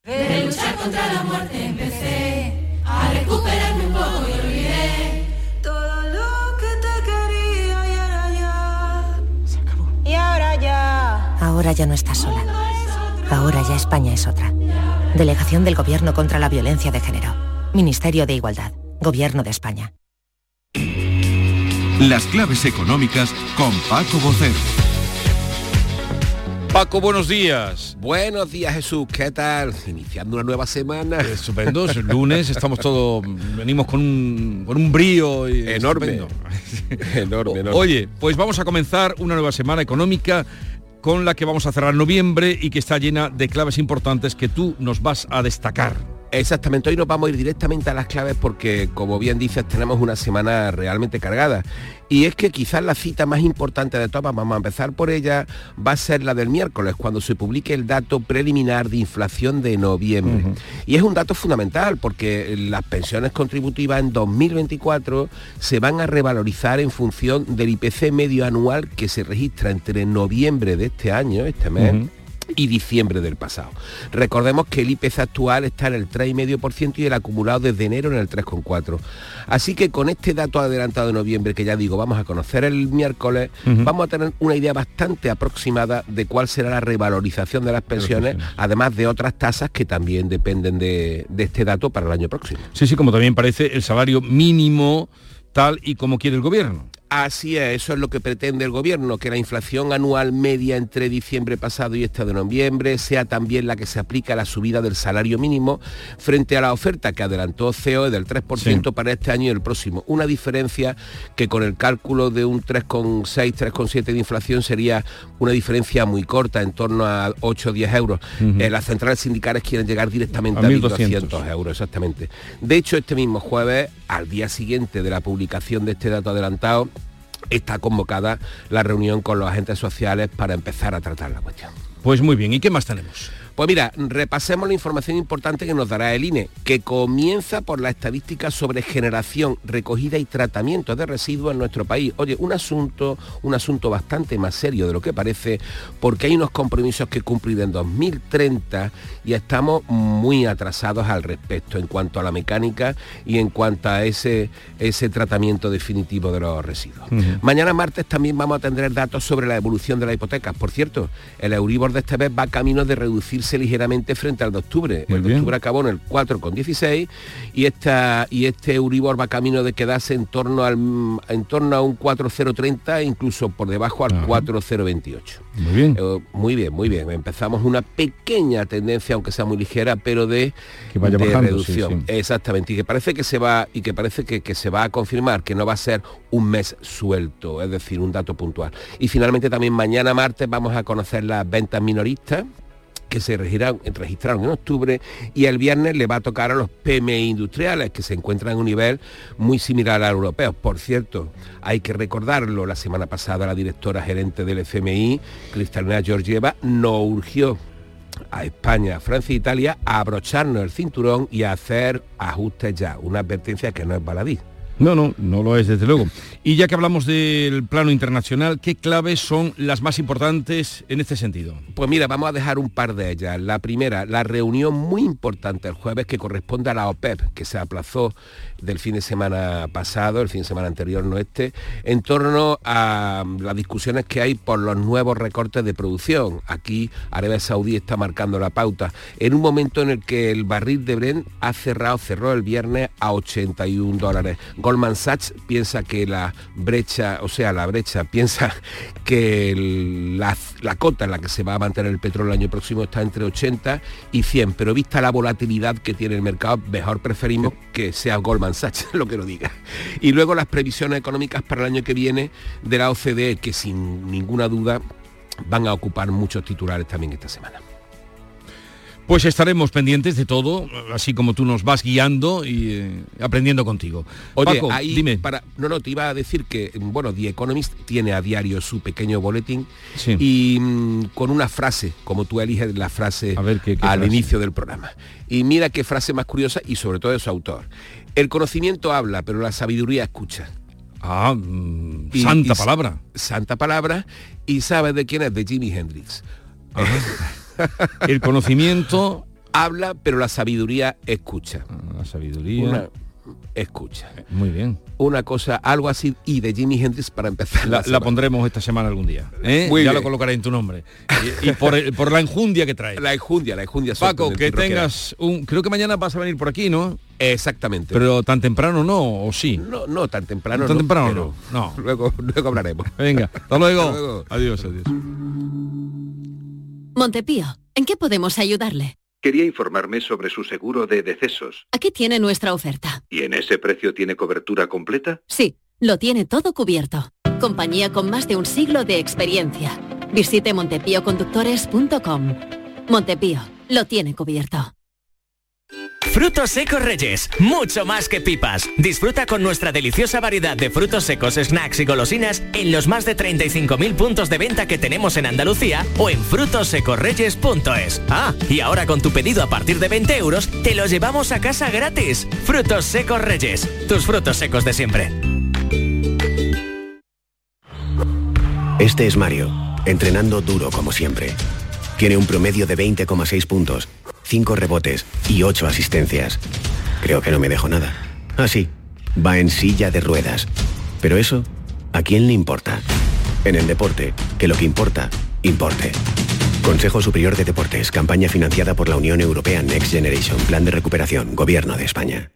De luchar contra la muerte empecé a recuperarme un poco y olvidé todo lo que te quería y ahora ya se acabó. Y ahora ya. Ahora ya no estás sola. Ahora ya España es otra. Delegación del Gobierno contra la Violencia de Género. Ministerio de Igualdad. Gobierno de España. Las claves económicas con Paco Bocero. Paco, buenos días. Buenos días Jesús, ¿qué tal? Iniciando una nueva semana. Estupendo, es el lunes, estamos todos, venimos con un, con un brío y Enorme. enorme. Oye, pues vamos a comenzar una nueva semana económica con la que vamos a cerrar noviembre y que está llena de claves importantes que tú nos vas a destacar. Exactamente, hoy nos vamos a ir directamente a las claves porque, como bien dices, tenemos una semana realmente cargada. Y es que quizás la cita más importante de todas, vamos a empezar por ella, va a ser la del miércoles, cuando se publique el dato preliminar de inflación de noviembre. Y es un dato fundamental porque las pensiones contributivas en 2024 se van a revalorizar en función del IPC medio anual que se registra entre noviembre de este año, este mes. Y diciembre del pasado. Recordemos que el IPC actual está en el 3,5% y el acumulado desde enero en el 3,4%. Así que con este dato adelantado de noviembre, que ya digo, vamos a conocer el miércoles, vamos a tener una idea bastante aproximada de cuál será la revalorización de las pensiones, además de otras tasas que también dependen de, de este dato para el año próximo. Sí, sí, como también parece el salario mínimo tal y como quiere el gobierno. Así es, eso es lo que pretende el gobierno, que la inflación anual media entre diciembre pasado y este de noviembre sea también la que se aplica a la subida del salario mínimo frente a la oferta que adelantó COE del 3% para este año y el próximo. Una diferencia que con el cálculo de un 3,6, 3,7 de inflación sería una diferencia muy corta, en torno a 8 o 10 euros. Eh, las centrales sindicales quieren llegar directamente A a 1.200. 1.200 euros, exactamente. De hecho, este mismo jueves, al día siguiente de la publicación de este dato adelantado, está convocada la reunión con los agentes sociales para empezar a tratar la cuestión. Pues muy bien, ¿y qué más tenemos? Pues mira, repasemos la información importante que nos dará el INE, que comienza por la estadística sobre generación, recogida y tratamiento de residuos en nuestro país. Oye, un asunto, un asunto bastante más serio de lo que parece, porque hay unos compromisos que cumplir en 2030 y estamos muy atrasados al respecto en cuanto a la mecánica y en cuanto a ese, ese tratamiento definitivo de los residuos. Mañana martes también vamos a tener datos sobre la evolución de las hipotecas. Por cierto, el Euribor de este mes va camino de reducirse ligeramente frente al de octubre. Muy el de bien. octubre acabó en el 4,16 y esta y este Euribor va camino de quedarse en torno al en torno a un 4,030 incluso por debajo al 4,028. Muy bien. Eh, muy bien, muy bien. Empezamos una pequeña tendencia, aunque sea muy ligera, pero de, Que vaya de bajando, reducción. sí, sí. Exactamente. Y que parece que se va y que parece que, que se va a confirmar que no va a ser un mes suelto, es decir, un dato puntual. Y finalmente también mañana martes vamos a conocer las ventas minoristas que se registraron, registraron en octubre y el viernes le va a tocar a los PMI industriales que se encuentran en un nivel muy similar al europeo. Por cierto, hay que recordarlo, la semana pasada la directora gerente del FMI, Cristalina Georgieva, nos urgió a España, Francia e Italia a abrocharnos el cinturón y a hacer ajustes ya. Una advertencia que no es baladí. No, no, no lo es desde luego. Y ya que hablamos del plano internacional, ¿qué claves son las más importantes en este sentido? Pues mira, vamos a dejar un par de ellas. La primera, la reunión muy importante el jueves que corresponde a la OPEP, que se aplazó del fin de semana pasado, el fin de semana anterior no este, en torno a las discusiones que hay por los nuevos recortes de producción. Aquí Arabia Saudí está marcando la pauta en un momento en el que el barril de Brent ha cerrado, cerró el viernes a 81 dólares. Goldman Sachs piensa que la brecha, o sea, la brecha piensa que el- la, la cota en la que se va a mantener el petróleo el año próximo está entre 80 y 100, pero vista la volatilidad que tiene el mercado, mejor preferimos que sea Goldman Sachs lo que lo diga. Y luego las previsiones económicas para el año que viene de la OCDE, que sin ninguna duda van a ocupar muchos titulares también esta semana. Pues estaremos pendientes de todo, así como tú nos vas guiando y eh, aprendiendo contigo. Oye, Paco, ahí dime. para no no te iba a decir que bueno The Economist tiene a diario su pequeño boletín Sí. y mm, con una frase como tú eliges la frase qué al frase. inicio del programa y mira qué frase más curiosa y sobre todo de su autor el conocimiento habla pero la sabiduría escucha Ah, santa palabra. Santa palabra. ¿Y sabes de quién es? De Jimi Hendrix. El conocimiento... Habla, pero la sabiduría escucha. La sabiduría... Una- escucha. Muy bien. Una cosa, algo así, y de Jimi Hendrix para empezar. La, pondremos esta semana algún día. ¿eh? Muy ya bien. lo colocaré en tu nombre. Y, y por, el- por la enjundia que trae. La enjundia, la enjundia. Paco, que tengas un... Creo que mañana vas a venir por aquí, ¿no? Exactamente. Pero tan temprano no, o sí. No, no tan temprano. Tan no, temprano no. No. Luego, luego hablaremos. Venga, hasta luego. Hasta luego. Adiós, adiós. Montepío, ¿en qué podemos ayudarle? Quería informarme sobre su seguro de decesos. Aquí tiene nuestra oferta. ¿Y en ese precio tiene cobertura completa? Sí, lo tiene todo cubierto. Compañía con más de un siglo de experiencia. Visite montepíoconductores.com. Montepío, lo tiene cubierto. Frutos secos Reyes, mucho más que pipas. Disfruta con nuestra deliciosa variedad de frutos secos, snacks y golosinas en los más de 35.000 puntos de venta que tenemos en Andalucía o en frutosecorreyes.es. Ah, y ahora con tu pedido a partir de 20 euros, te los llevamos a casa gratis. Frutos secos Reyes, tus frutos secos de siempre. Este es Mario, entrenando duro como siempre. Tiene un promedio de 20,6 puntos, 5 rebotes y 8 asistencias. Creo que no me dejo nada. Ah, sí, va en silla de ruedas. Pero eso, ¿a quién le importa? En el deporte, que lo que importa, importe. Consejo Superior de Deportes, campaña financiada por la Unión Europea Next Generation, Plan de Recuperación, Gobierno de España.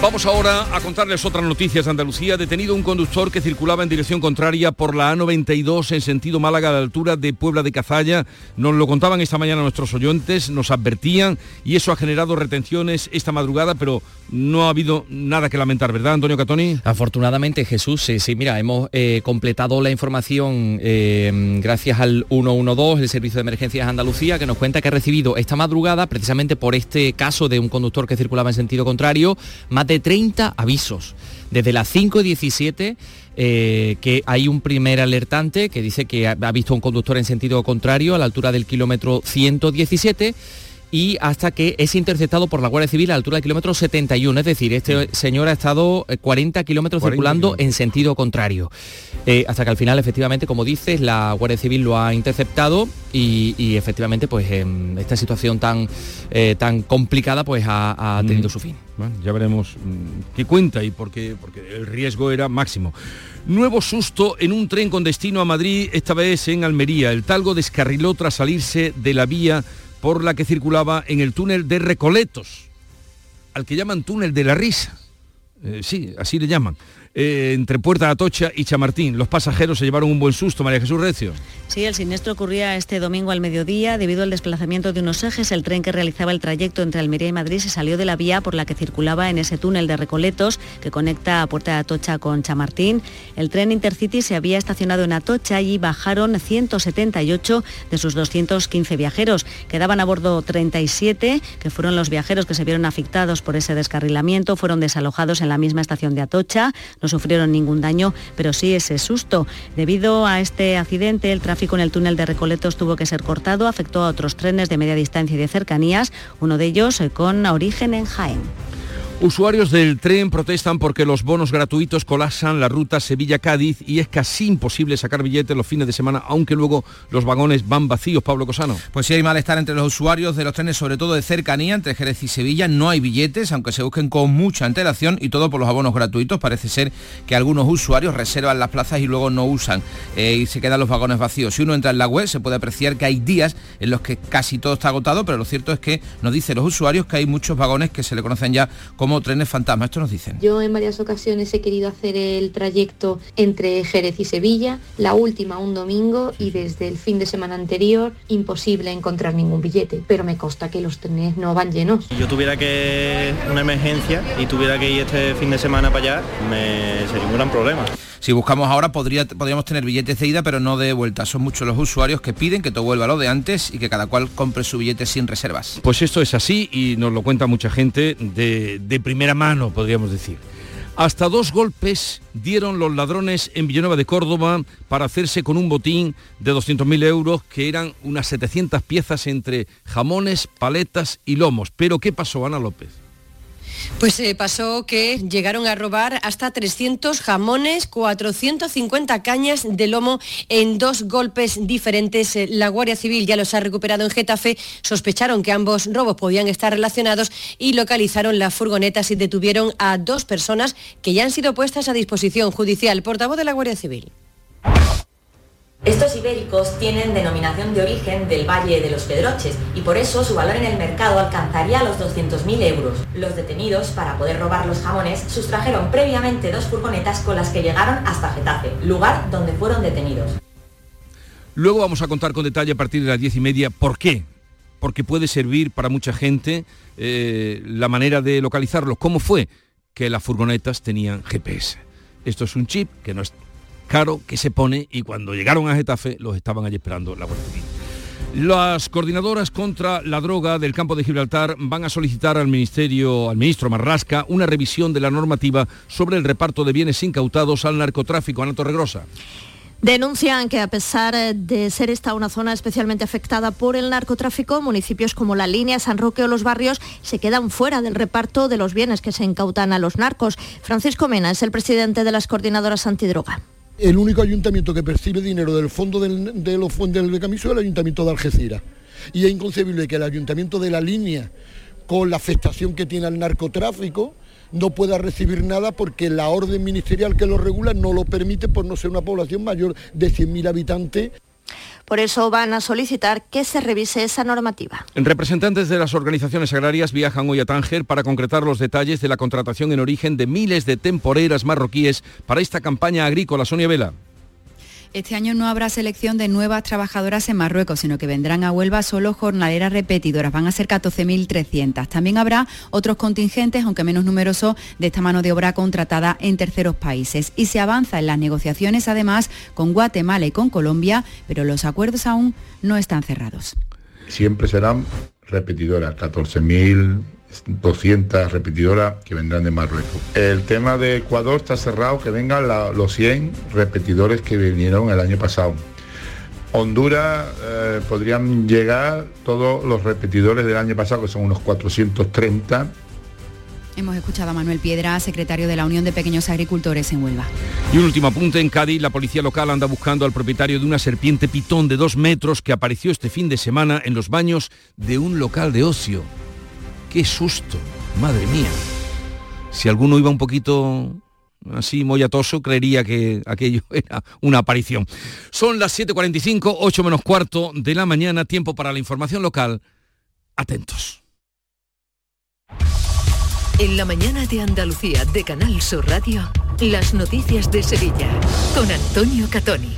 Vamos ahora a contarles otras noticias de Andalucía. Detenido un conductor que circulaba en dirección contraria por la A92 en sentido Málaga a la altura de Puebla de Cazalla. Nos lo contaban esta mañana nuestros oyentes, nos advertían y eso ha generado retenciones esta madrugada, pero no ha habido nada que lamentar, ¿verdad, Antonio Catoni? Afortunadamente, Jesús, sí, mira, hemos eh, completado la información eh, gracias al 112, el Servicio de Emergencias Andalucía, que nos cuenta que ha recibido esta madrugada, precisamente por este caso de un conductor que circulaba en sentido contrario, más de 30 avisos. Desde las 5.17 eh, que hay un primer alertante que dice que ha, visto un conductor en sentido contrario a la altura del kilómetro 117 y hasta que es interceptado por la Guardia Civil a la altura del kilómetro 71. Es decir, este señor ha estado eh, 40 kilómetros 40 circulando en sentido contrario. Eh, hasta que al final, efectivamente, como dices, la Guardia Civil lo ha interceptado y, y efectivamente, pues em, esta situación tan, eh, tan complicada, pues ha, ha tenido su fin. Bueno, ya veremos mm, qué cuenta y por qué, porque el riesgo era máximo. Nuevo susto en un tren con destino a Madrid, esta vez en Almería. El talgo descarriló tras salirse de la vía por la que circulaba en el túnel de Recoletos, al que llaman túnel de la risa. Eh, sí, así le llaman. Eh, entre Puerta Atocha y Chamartín. Los pasajeros se llevaron un buen susto, María Jesús Recio. Sí, el siniestro ocurría este domingo al mediodía. Debido al desplazamiento de unos ejes, el tren que realizaba el trayecto entre Almería y Madrid se salió de la vía por la que circulaba en ese túnel de Recoletos que conecta a Puerta de Atocha con Chamartín. El tren Intercity se había estacionado en Atocha y bajaron 178 de sus 215 viajeros. Quedaban a bordo 37, que fueron los viajeros que se vieron afectados por ese descarrilamiento. Fueron desalojados en la misma estación de Atocha. Sufrieron ningún daño, pero sí ese susto. Debido a este accidente, el tráfico en el túnel de Recoletos tuvo que ser cortado, afectó a otros trenes de media distancia y de cercanías, uno de ellos eh, con origen en Jaén. Usuarios del tren protestan porque los bonos gratuitos colapsan la ruta Sevilla-Cádiz y es casi imposible sacar billetes los fines de semana, aunque luego los vagones van vacíos. Pablo Cosano. Pues sí hay malestar entre los usuarios de los trenes, sobre todo de cercanía, entre Jerez y Sevilla. No hay billetes, aunque se busquen con mucha antelación y todo por los abonos gratuitos. Parece ser que algunos usuarios reservan las plazas y luego no usan eh, y se quedan los vagones vacíos. Si uno entra en la web se puede apreciar que hay días en los que casi todo está agotado, pero lo cierto es que nos dicen los usuarios que hay muchos vagones que se le conocen ya como trenes fantasma. Esto nos dicen. Yo en varias ocasiones he querido hacer el trayecto entre Jerez y Sevilla, la última un domingo y desde el fin de semana anterior imposible encontrar ningún billete, pero me consta que los trenes no van llenos. Si yo tuviera que una emergencia y tuviera que ir este fin de semana para allá, me sería un gran problema. Si buscamos ahora podría, podríamos tener billetes de ida pero no de vuelta. Son muchos los usuarios que piden que todo vuelva lo de antes y que cada cual compre su billete sin reservas. Pues esto es así y nos lo cuenta mucha gente de, de primera mano, podríamos decir. Hasta dos golpes dieron los ladrones en Villanueva de Córdoba para hacerse con un botín de 200.000 euros, que eran unas 700 piezas entre jamones, paletas y lomos. Pero ¿qué pasó, Ana López? Pues eh, pasó que llegaron a robar hasta 300 jamones, 450 cañas de lomo en dos golpes diferentes. Eh, La Guardia Civil ya los ha recuperado en Getafe. Sospecharon que ambos robos podían estar relacionados y localizaron las furgonetas y detuvieron a dos personas que ya han sido puestas a disposición judicial. Portavoz de la Guardia Civil. Estos ibéricos tienen denominación de origen del Valle de los Pedroches y por eso su valor en el mercado alcanzaría los 200.000 euros. Los detenidos, para poder robar los jamones, sustrajeron previamente dos furgonetas con las que llegaron hasta Getafe, lugar donde fueron detenidos. Luego vamos a contar con detalle a partir de las diez y media por qué. Porque puede servir para mucha gente eh, la manera de localizarlos. ¿Cómo fue? Que las furgonetas tenían GPS. Esto es un chip que no es caro, que se pone y cuando llegaron a Getafe los estaban allí esperando la Guardia. Las coordinadoras contra la droga del campo de Gibraltar van a solicitar al ministerio, al ministro Marrasca, una revisión de la normativa sobre el reparto de bienes incautados al narcotráfico. Ana Torregrosa. Denuncian que a pesar de ser esta una zona especialmente afectada por el narcotráfico, municipios como La Línea, San Roque o Los Barrios se quedan fuera del reparto de los bienes que se incautan a los narcos. Francisco Mena es el presidente de las coordinadoras antidroga. El único ayuntamiento que percibe dinero del fondo de los del Becamiso es el ayuntamiento de Algeciras. Y es inconcebible que el ayuntamiento de la línea, con la afectación que tiene al narcotráfico, no pueda recibir nada porque la orden ministerial que lo regula no lo permite por no ser una población mayor de 100.000 habitantes. Por eso van a solicitar que se revise esa normativa. Representantes de las organizaciones agrarias viajan hoy a Tánger para concretar los detalles de la contratación en origen de miles de temporeras marroquíes para esta campaña agrícola. Sonia Vela. Este año no habrá selección de nuevas trabajadoras en Marruecos, sino que vendrán a Huelva solo jornaleras repetidoras. Van a ser 14.300. También habrá otros contingentes, aunque menos numerosos, de esta mano de obra contratada en terceros países. Y se avanza en las negociaciones, además, con Guatemala y con Colombia, pero los acuerdos aún no están cerrados. Siempre serán repetidoras, 14.000 200 repetidoras que vendrán de Marruecos. El tema de Ecuador está cerrado, que vengan la- los 100 repetidores que vinieron el año pasado. Honduras eh, podrían llegar todos los repetidores del año pasado, que son unos 430. Hemos escuchado a Manuel Piedra, secretario de la Unión de Pequeños Agricultores en Huelva. Y un último apunte, en Cádiz la policía local anda buscando al propietario de una serpiente pitón de dos metros que apareció este fin de semana en los baños de un local de ocio. ¡Qué susto! Madre mía. Si alguno iba un poquito así mollatoso, creería que aquello era una aparición. Son las 7.45, 8 menos cuarto de la mañana, tiempo para la información local. Atentos. En la mañana de Andalucía de Canal Sur Radio, las noticias de Sevilla con Antonio Catoni.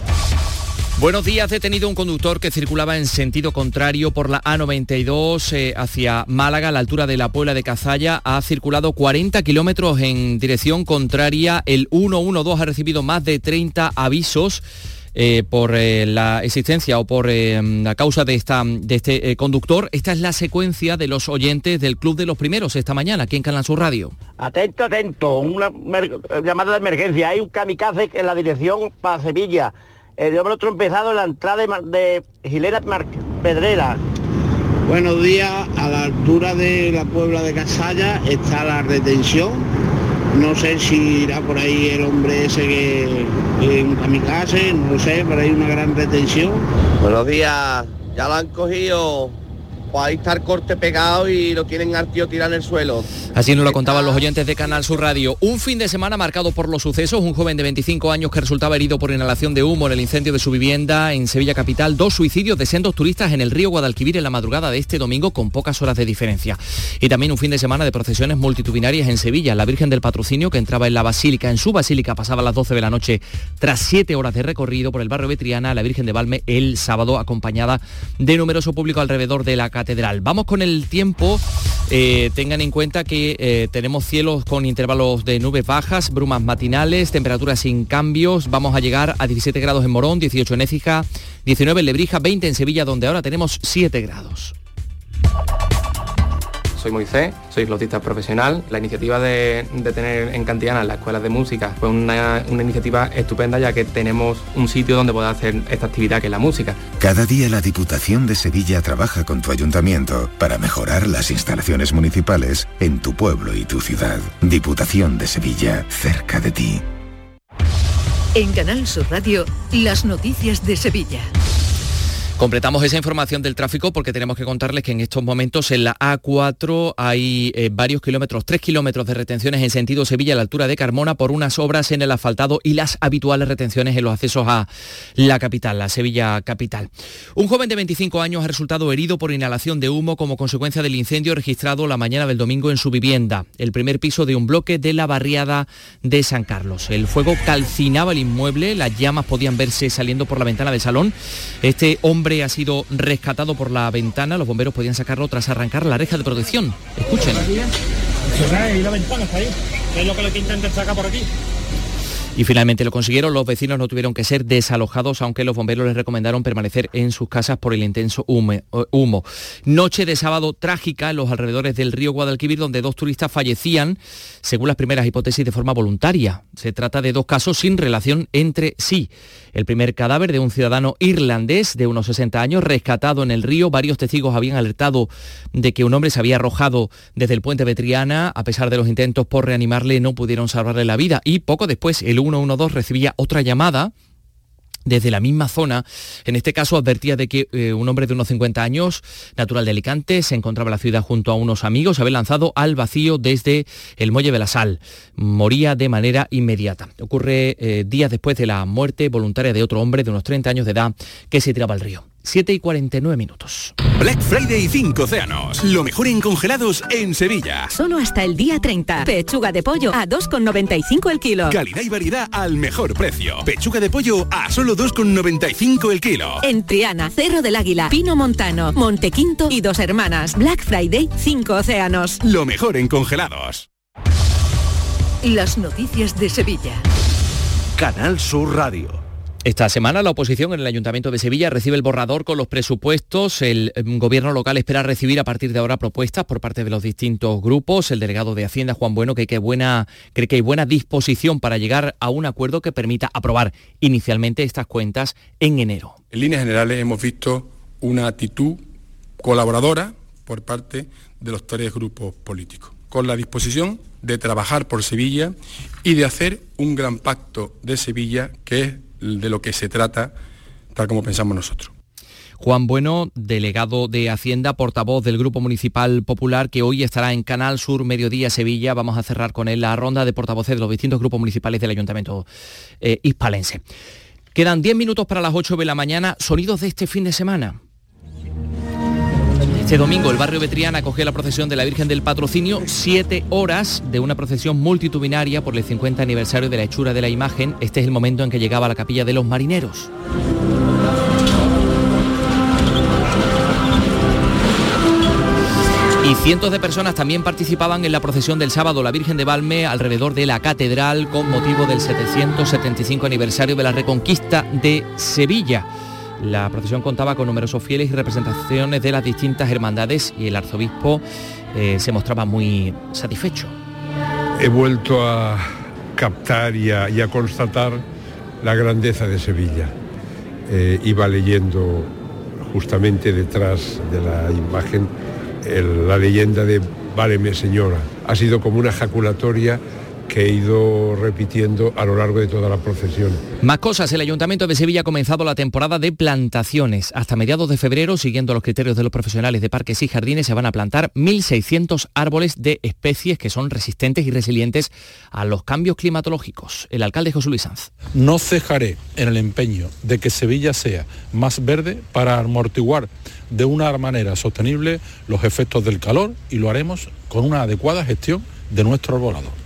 Buenos días, detenido un conductor que circulaba en sentido contrario por la A92 eh, hacia Málaga, a la altura de la Puebla de Cazalla. Ha circulado 40 kilómetros en dirección contraria. El 112 ha recibido más de 30 avisos. eh, por eh, la existencia o por eh, la causa de, esta, de este conductor. Esta es la secuencia de los oyentes del Club de los Primeros esta mañana, aquí en Canal Sur Radio. Atento, atento, una llamada de emergencia. Hay un kamikaze en la dirección para Sevilla. El hombre trompezado en la entrada de, Gilera Mar- Pedrera. Buenos días, a la altura de la Puebla de Casalla está la retención. No sé si irá por ahí el hombre ese que, que un kamikaze, no lo sé, pero hay una gran retención. Buenos días, ya lo han cogido. Pues ahí está el corte pegado y lo tienen al tío tirado en el suelo. Así nos lo contaban los oyentes de Canal Sur Radio. Un fin de semana marcado por los sucesos. Un joven de 25 años que resultaba herido por inhalación de humo en el incendio de su vivienda en Sevilla Capital. Dos suicidios de sendos turistas en el río Guadalquivir en la madrugada de este domingo con pocas horas de diferencia. Y también un fin de semana de procesiones multitudinarias en Sevilla. La Virgen del Patrocinio que entraba en la Basílica, en su Basílica, pasaba a las 12 de la noche tras siete horas de recorrido por el barrio Betriana. La Virgen de Valme el sábado acompañada de numeroso público alrededor de la catedral. Vamos con el tiempo. Eh, tengan en cuenta que eh, tenemos cielos con intervalos de nubes bajas, brumas matinales, temperaturas sin cambios. Vamos a llegar a 17 grados en Morón, 18 en Écija, 19 en Lebrija, 20 en Sevilla, donde ahora tenemos 7 grados. Soy Moisés, soy flautista profesional. La iniciativa de, de tener en Cantiana las escuelas de música fue una, una iniciativa estupenda ya que tenemos un sitio donde poder hacer esta actividad que es la música. Cada día la Diputación de Sevilla trabaja con tu ayuntamiento para mejorar las instalaciones municipales en tu pueblo y tu ciudad. Diputación de Sevilla, cerca de ti. En Canal Sur Radio, las noticias de Sevilla. Completamos esa información del tráfico porque tenemos que contarles que en estos momentos en la A4 hay eh, varios kilómetros, tres kilómetros de retenciones en sentido Sevilla a la altura de Carmona por unas obras en el asfaltado y las habituales retenciones en los accesos a la capital, la Sevilla capital. Un joven de 25 años ha resultado herido por inhalación de humo como consecuencia del incendio registrado la mañana del domingo en su vivienda, el primer piso de un bloque de la barriada de San Carlos. El fuego calcinaba el inmueble, las llamas podían verse saliendo por la ventana del salón. Este hombre ha sido rescatado por la ventana, los bomberos podían sacarlo tras arrancar la reja de protección. Escuchen. lo que sacar por aquí. Y finalmente lo consiguieron, los vecinos no tuvieron que ser desalojados, aunque los bomberos les recomendaron permanecer en sus casas por el intenso eh, humo. Noche de sábado trágica en los alrededores del río Guadalquivir, donde dos turistas fallecían, según las primeras hipótesis, de forma voluntaria. Se trata de dos casos sin relación entre sí. El primer cadáver de un ciudadano irlandés de unos 60 años, rescatado en el río. Varios testigos habían alertado de que un hombre se había arrojado desde el puente Betriana. A pesar de los intentos por reanimarle, no pudieron salvarle la vida. Y poco después, el 112 recibía otra llamada desde la misma zona. En este caso advertía de que eh, un hombre de unos 50 años, natural de Alicante, se encontraba en la ciudad junto a unos amigos, se había lanzado al vacío desde el muelle de la Sal. Moría de manera inmediata. Ocurre eh, días después de la muerte voluntaria de otro hombre de unos 30 años de edad que se tiraba al río. 7 y 49 minutos. Black Friday 5 océanos. Lo mejor en congelados en Sevilla. Solo hasta el día 30. Pechuga de pollo a 2,95 el kilo. Calidad y variedad al mejor precio. Pechuga de pollo a solo 2,95 el kilo. En Triana, Cerro del Águila, Pino Montano, Montequinto y Dos Hermanas. Black Friday 5 océanos. Lo mejor en congelados. Las noticias de Sevilla. Canal Sur Radio. Esta semana la oposición en el Ayuntamiento de Sevilla recibe el borrador con los presupuestos. El em, gobierno local espera recibir a partir de ahora propuestas por parte de los distintos grupos. El delegado de Hacienda, Juan Bueno, cree que hay buena disposición para llegar a un acuerdo que permita aprobar inicialmente estas cuentas en enero. En líneas generales hemos visto una actitud colaboradora por parte de los tres grupos políticos, con la disposición de trabajar por Sevilla y de hacer un gran pacto de Sevilla que es de lo que se trata, tal como pensamos nosotros. Juan Bueno, delegado de Hacienda, portavoz del Grupo Municipal Popular, que hoy estará en Canal Sur Mediodía Sevilla. Vamos a cerrar con él la ronda de portavoces de los distintos grupos municipales del Ayuntamiento eh, hispalense. Quedan 10 minutos para las 8 de la mañana. Sonidos de este fin de semana. Este domingo el barrio Betriana acogió la procesión de la Virgen del Patrocinio, siete horas de una procesión multitudinaria por el 50 aniversario de la hechura de la imagen. Este es el momento en que llegaba a la capilla de los marineros. Y cientos de personas también participaban en la procesión del sábado La Virgen de Valme alrededor de la catedral con motivo del 775 aniversario de la Reconquista de Sevilla. La procesión contaba con numerosos fieles y representaciones de las distintas hermandades y el arzobispo eh, se mostraba muy satisfecho. He vuelto a captar y a, constatar la grandeza de Sevilla. Eh, iba leyendo justamente detrás de la imagen la leyenda de Váleme Señora. Ha sido como una ejaculatoria que he ido repitiendo a lo largo de toda la procesión. Más cosas, el Ayuntamiento de Sevilla ha comenzado la temporada de plantaciones. Hasta mediados de febrero, siguiendo los criterios de los profesionales de parques y jardines, se van a plantar 1.600 árboles de especies que son resistentes y resilientes a los cambios climatológicos. El alcalde José Luis Sanz. No cejaré en el empeño de que Sevilla sea más verde para amortiguar de una manera sostenible los efectos del calor y lo haremos con una adecuada gestión de nuestro arbolado.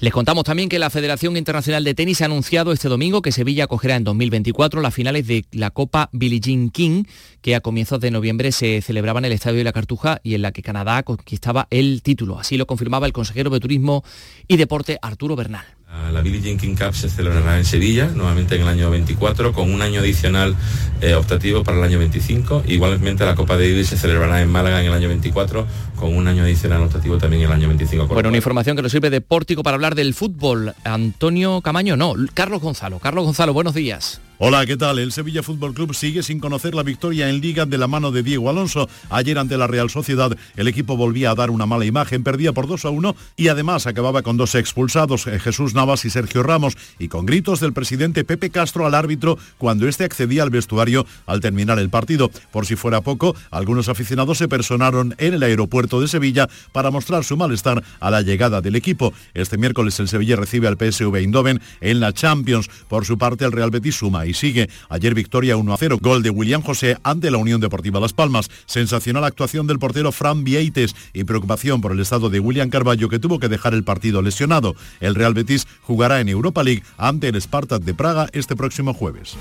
Les contamos también que la Federación Internacional de Tenis ha anunciado este domingo que Sevilla acogerá en 2024 las finales de la Copa Billie Jean King, que a comienzos de noviembre se celebraba en el Estadio de la Cartuja y en la que Canadá conquistaba el título. Así lo confirmaba el consejero de Turismo y Deporte Arturo Bernal. La Billie Jean King Cup se celebrará en Sevilla, nuevamente en el año 24, con un año adicional eh, optativo para el año 25. Igualmente la Copa Davis se celebrará en Málaga en el año 24, con un año adicional optativo también en el año 25. Bueno, una información que nos sirve de pórtico para hablar del fútbol. Antonio Camaño, no, Carlos Gonzalo. Carlos Gonzalo, buenos días. Hola, ¿qué tal? El Sevilla Fútbol Club sigue sin conocer la victoria en Liga de la mano de Diego Alonso. Ayer ante la Real Sociedad el equipo volvía a dar una mala imagen, perdía por 2 a 1 y además acababa con dos expulsados, eh, Jesús Navas y Sergio Ramos, y con gritos del presidente Pepe Castro al árbitro cuando éste accedía al vestuario al terminar el partido. Por si fuera poco, algunos aficionados se personaron en el aeropuerto de Sevilla para mostrar su malestar a la llegada del equipo. Este miércoles el Sevilla recibe al PSV Eindhoven en la Champions. Por su parte, el Real Betis suma y sigue. Ayer victoria 1 a 0, gol de William José ante la Unión Deportiva Las Palmas. Sensacional actuación del portero Fran Vieites y preocupación por el estado de William Carballo que tuvo que dejar el partido lesionado. El Real Betis jugará en Europa League ante el Spartak de Praga este próximo jueves.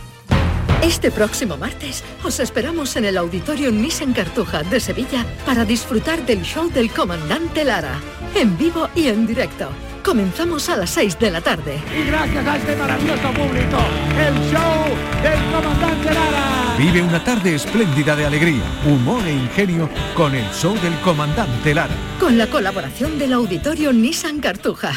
Este próximo martes os esperamos en el Auditorio Nissan Cartuja de Sevilla para disfrutar del show del comandante Lara, en vivo y en directo. Comenzamos a las 6 de la tarde. Y gracias a este maravilloso público, el show del comandante Lara. Vive una tarde espléndida de alegría, humor e ingenio con el show del comandante Lara. Con la colaboración del Auditorio Nissan Cartuja.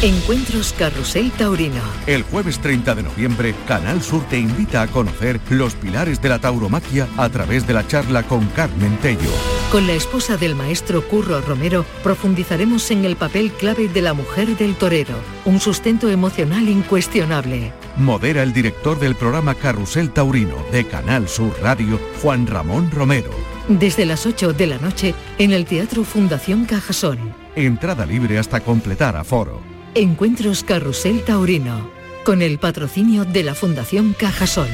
Encuentros Carrusel Taurino. El jueves 30 de noviembre, Canal Sur te invita a conocer los pilares de la tauromaquia a través de la charla con Carmen Tello. Con la esposa del maestro Curro Romero profundizaremos en el papel clave de la mujer del torero, un sustento emocional incuestionable. Modera el director del programa Carrusel Taurino de Canal Sur Radio, Juan Ramón Romero. Desde las 8 de la noche en el Teatro Fundación Cajasol. Entrada libre hasta completar aforo. Encuentros Carrusel Taurino, con el patrocinio de la Fundación Cajasol.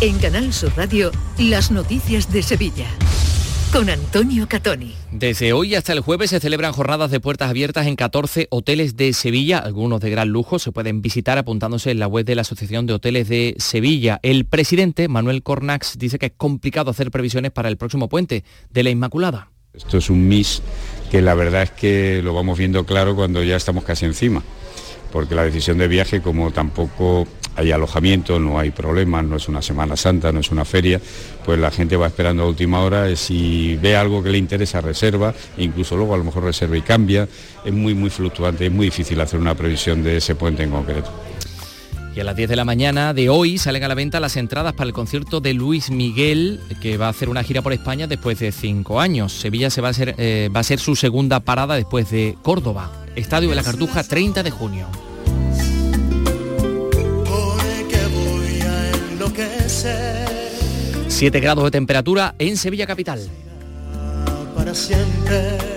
En Canal Sur Radio, las noticias de Sevilla. Con Antonio Catoni. Desde hoy hasta el jueves se celebran jornadas de puertas abiertas en 14 hoteles de Sevilla, algunos de gran lujo, se pueden visitar apuntándose en la web de la Asociación de Hoteles de Sevilla. El presidente, Manuel Cornax, dice que es complicado hacer previsiones para el próximo puente de la Inmaculada. Esto es un MIS que la verdad es que lo vamos viendo claro cuando ya estamos casi encima, porque la decisión de viaje, como tampoco hay alojamiento, no hay problemas, no es una Semana Santa, no es una feria, pues la gente va esperando a última hora, si ve algo que le interesa reserva, incluso luego a lo mejor reserva y cambia, es muy muy fluctuante, es muy difícil hacer una previsión de ese puente en concreto. Y a las 10 de la mañana de hoy salen a la venta las entradas para el concierto de Luis Miguel, que va a hacer una gira por España después de cinco años. Sevilla se va, a ser, eh, va a ser su segunda parada después de Córdoba. Estadio de la Cartuja, 30 de junio. Siete grados de temperatura en Sevilla Capital. Para siempre.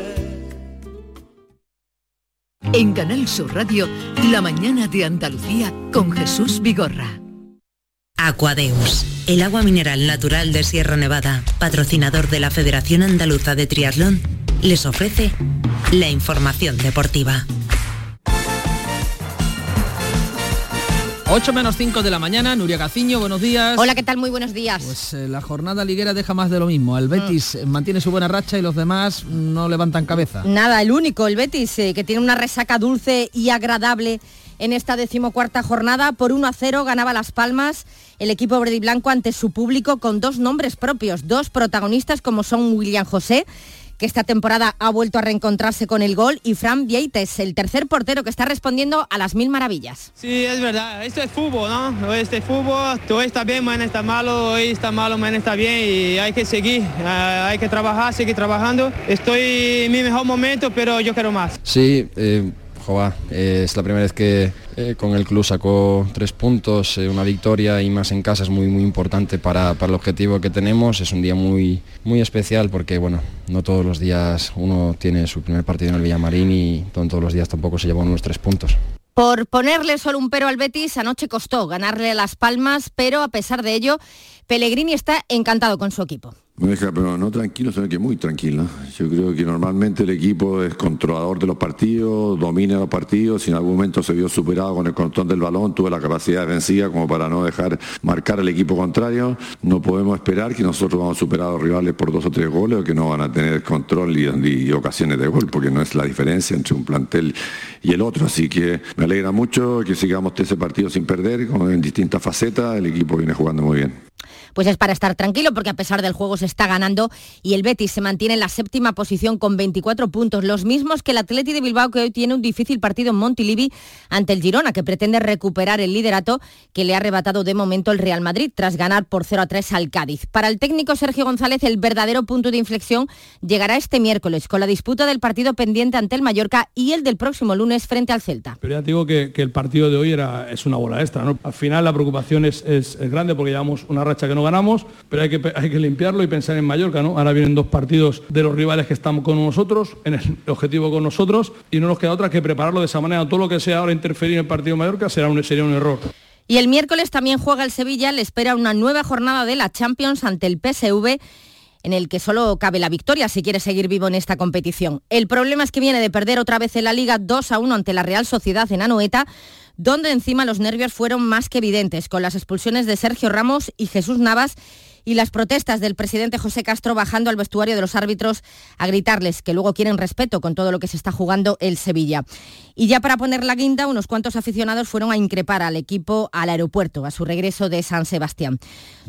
En Canal Sur Radio, La mañana de Andalucía con Jesús Vigorra. Aquadeus, el agua mineral natural de Sierra Nevada, patrocinador de la Federación Andaluza de Triatlón, les ofrece la información deportiva. 8 menos 5 de la mañana, Nuria Caciño, buenos días. Hola, ¿qué tal? Muy buenos días. Pues eh, la jornada liguera deja más de lo mismo. El Betis eh, mantiene su buena racha y los demás no levantan cabeza. Nada, el único, el Betis, eh, que tiene una resaca dulce y agradable en esta decimocuarta jornada. Por 1 a 0 ganaba Las Palmas el equipo verde y blanco ante su público con dos nombres propios, dos protagonistas como son William José que esta temporada ha vuelto a reencontrarse con el gol, y Fran Vieites, el tercer portero que está respondiendo a las mil maravillas. Sí, es verdad, esto es fútbol, ¿no? Hoy este fútbol, hoy está bien, mañana está malo, hoy está malo, mañana está bien y hay que seguir, eh, hay que trabajar, seguir trabajando. Estoy en mi mejor momento, pero yo quiero más. Sí, eh, es la primera vez que eh, con el club sacó tres puntos, eh, una victoria y más en casa es muy muy importante para, para, el objetivo que tenemos. Es un día muy, muy especial porque bueno, no todos los días uno tiene su primer partido en el Villamarín y todos los días tampoco se llevan unos tres puntos. Por ponerle solo un pero al Betis, anoche costó ganarle Las Palmas, pero a pesar de ello, Pellegrini está encantado con su equipo. Me deja, pero no tranquilo, sino que muy tranquilo. Yo creo que normalmente el equipo es controlador de los partidos, domina los partidos, si en algún momento se vio superado con el control del balón, tuve la capacidad defensiva como para no dejar marcar al equipo contrario. No podemos esperar que nosotros vamos a superar a los rivales por dos o tres goles o que no van a tener control y, ocasiones de gol, porque no es la diferencia entre un plantel y el otro. Así que me alegra mucho que sigamos ese partido sin perder, en distintas facetas, el equipo viene jugando muy bien pues es para estar tranquilo porque a pesar del juego se está ganando y el Betis se mantiene en la séptima posición con 24 puntos, los mismos que el Atleti de Bilbao que hoy tiene un difícil partido en Montilivi ante el Girona que pretende recuperar el liderato que le ha arrebatado de momento el Real Madrid tras ganar por 0 a 3 al Cádiz. Para el técnico Sergio González el verdadero punto de inflexión llegará este miércoles con la disputa del partido pendiente ante el Mallorca y el del próximo lunes frente al Celta. Pero ya digo que, el partido de hoy era, es una bola extra. ¿no? Al final la preocupación es, es grande porque llevamos una racha que no ganamos, pero hay que, hay que limpiarlo y pensar en Mallorca, ¿no? Ahora vienen dos partidos de los rivales que están con nosotros, en el objetivo con nosotros, y no nos queda otra que prepararlo de esa manera. Todo lo que sea ahora interferir en el partido de Mallorca será un, sería un error. Y el miércoles también juega el Sevilla, le espera una nueva jornada de la Champions ante el PSV en el que solo cabe la victoria si quiere seguir vivo en esta competición. El problema es que viene de perder otra vez en la Liga 2 a 1 ante la Real Sociedad en Anoeta, donde encima los nervios fueron más que evidentes, con las expulsiones de Sergio Ramos y Jesús Navas y las protestas del presidente José Castro bajando al vestuario de los árbitros a gritarles que luego quieren respeto con todo lo que se está jugando el Sevilla. Y ya para poner la guinda, unos cuantos aficionados fueron a increpar al equipo al aeropuerto, a su regreso de San Sebastián.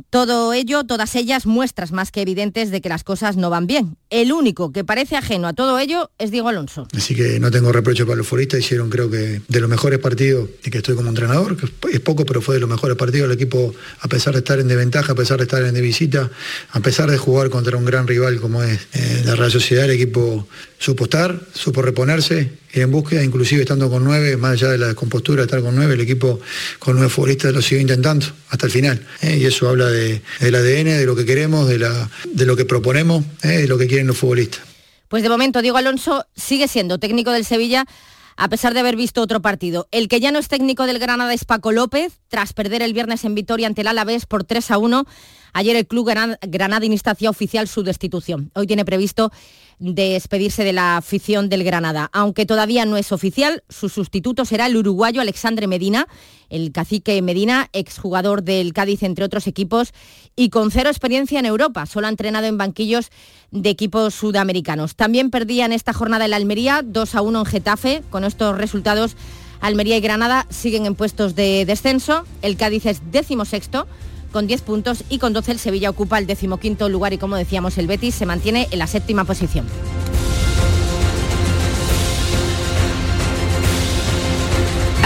Todo ello, todas ellas, muestras más que evidentes de que las cosas no van bien. El único que parece ajeno a todo ello es Diego Alonso. Así que no tengo reproche para los futbolistas, hicieron creo que de los mejores partidos y que estoy como entrenador, que es poco, pero fue de los mejores partidos. El equipo, a pesar de estar en desventaja, a pesar de estar en de visita, a pesar de jugar contra un gran rival como es eh, la Real Sociedad, el equipo supo estar, supo reponerse y en búsqueda, inclusive estando con nueve, más allá de la descompostura, estar con nueve, el equipo con nueve futbolistas lo siguió intentando hasta el final. ¿eh? Y eso habla del ADN, de lo que queremos, de, la, de lo que proponemos, ¿eh? de lo que quieren los futbolistas. Pues de momento Diego Alonso sigue siendo técnico del Sevilla a pesar de haber visto otro partido. El que ya no es técnico del Granada es Paco López, tras perder el viernes en Vitoria ante el Alavés por 3 a 1. Ayer el club Granada instancia oficial su destitución. Hoy tiene previsto despedirse de la afición del Granada. Aunque todavía no es oficial, su sustituto será el uruguayo Alexandre Medina, el cacique Medina, exjugador del Cádiz, entre otros equipos, y con cero experiencia en Europa. Solo ha entrenado en banquillos de equipos sudamericanos. También perdía en esta jornada el Almería, 2 a 1 en Getafe. Con estos resultados, Almería y Granada siguen en puestos de descenso. El Cádiz es décimo sexto con 10 puntos y con 12 el Sevilla ocupa el decimoquinto lugar y como decíamos el Betis se mantiene en la séptima posición.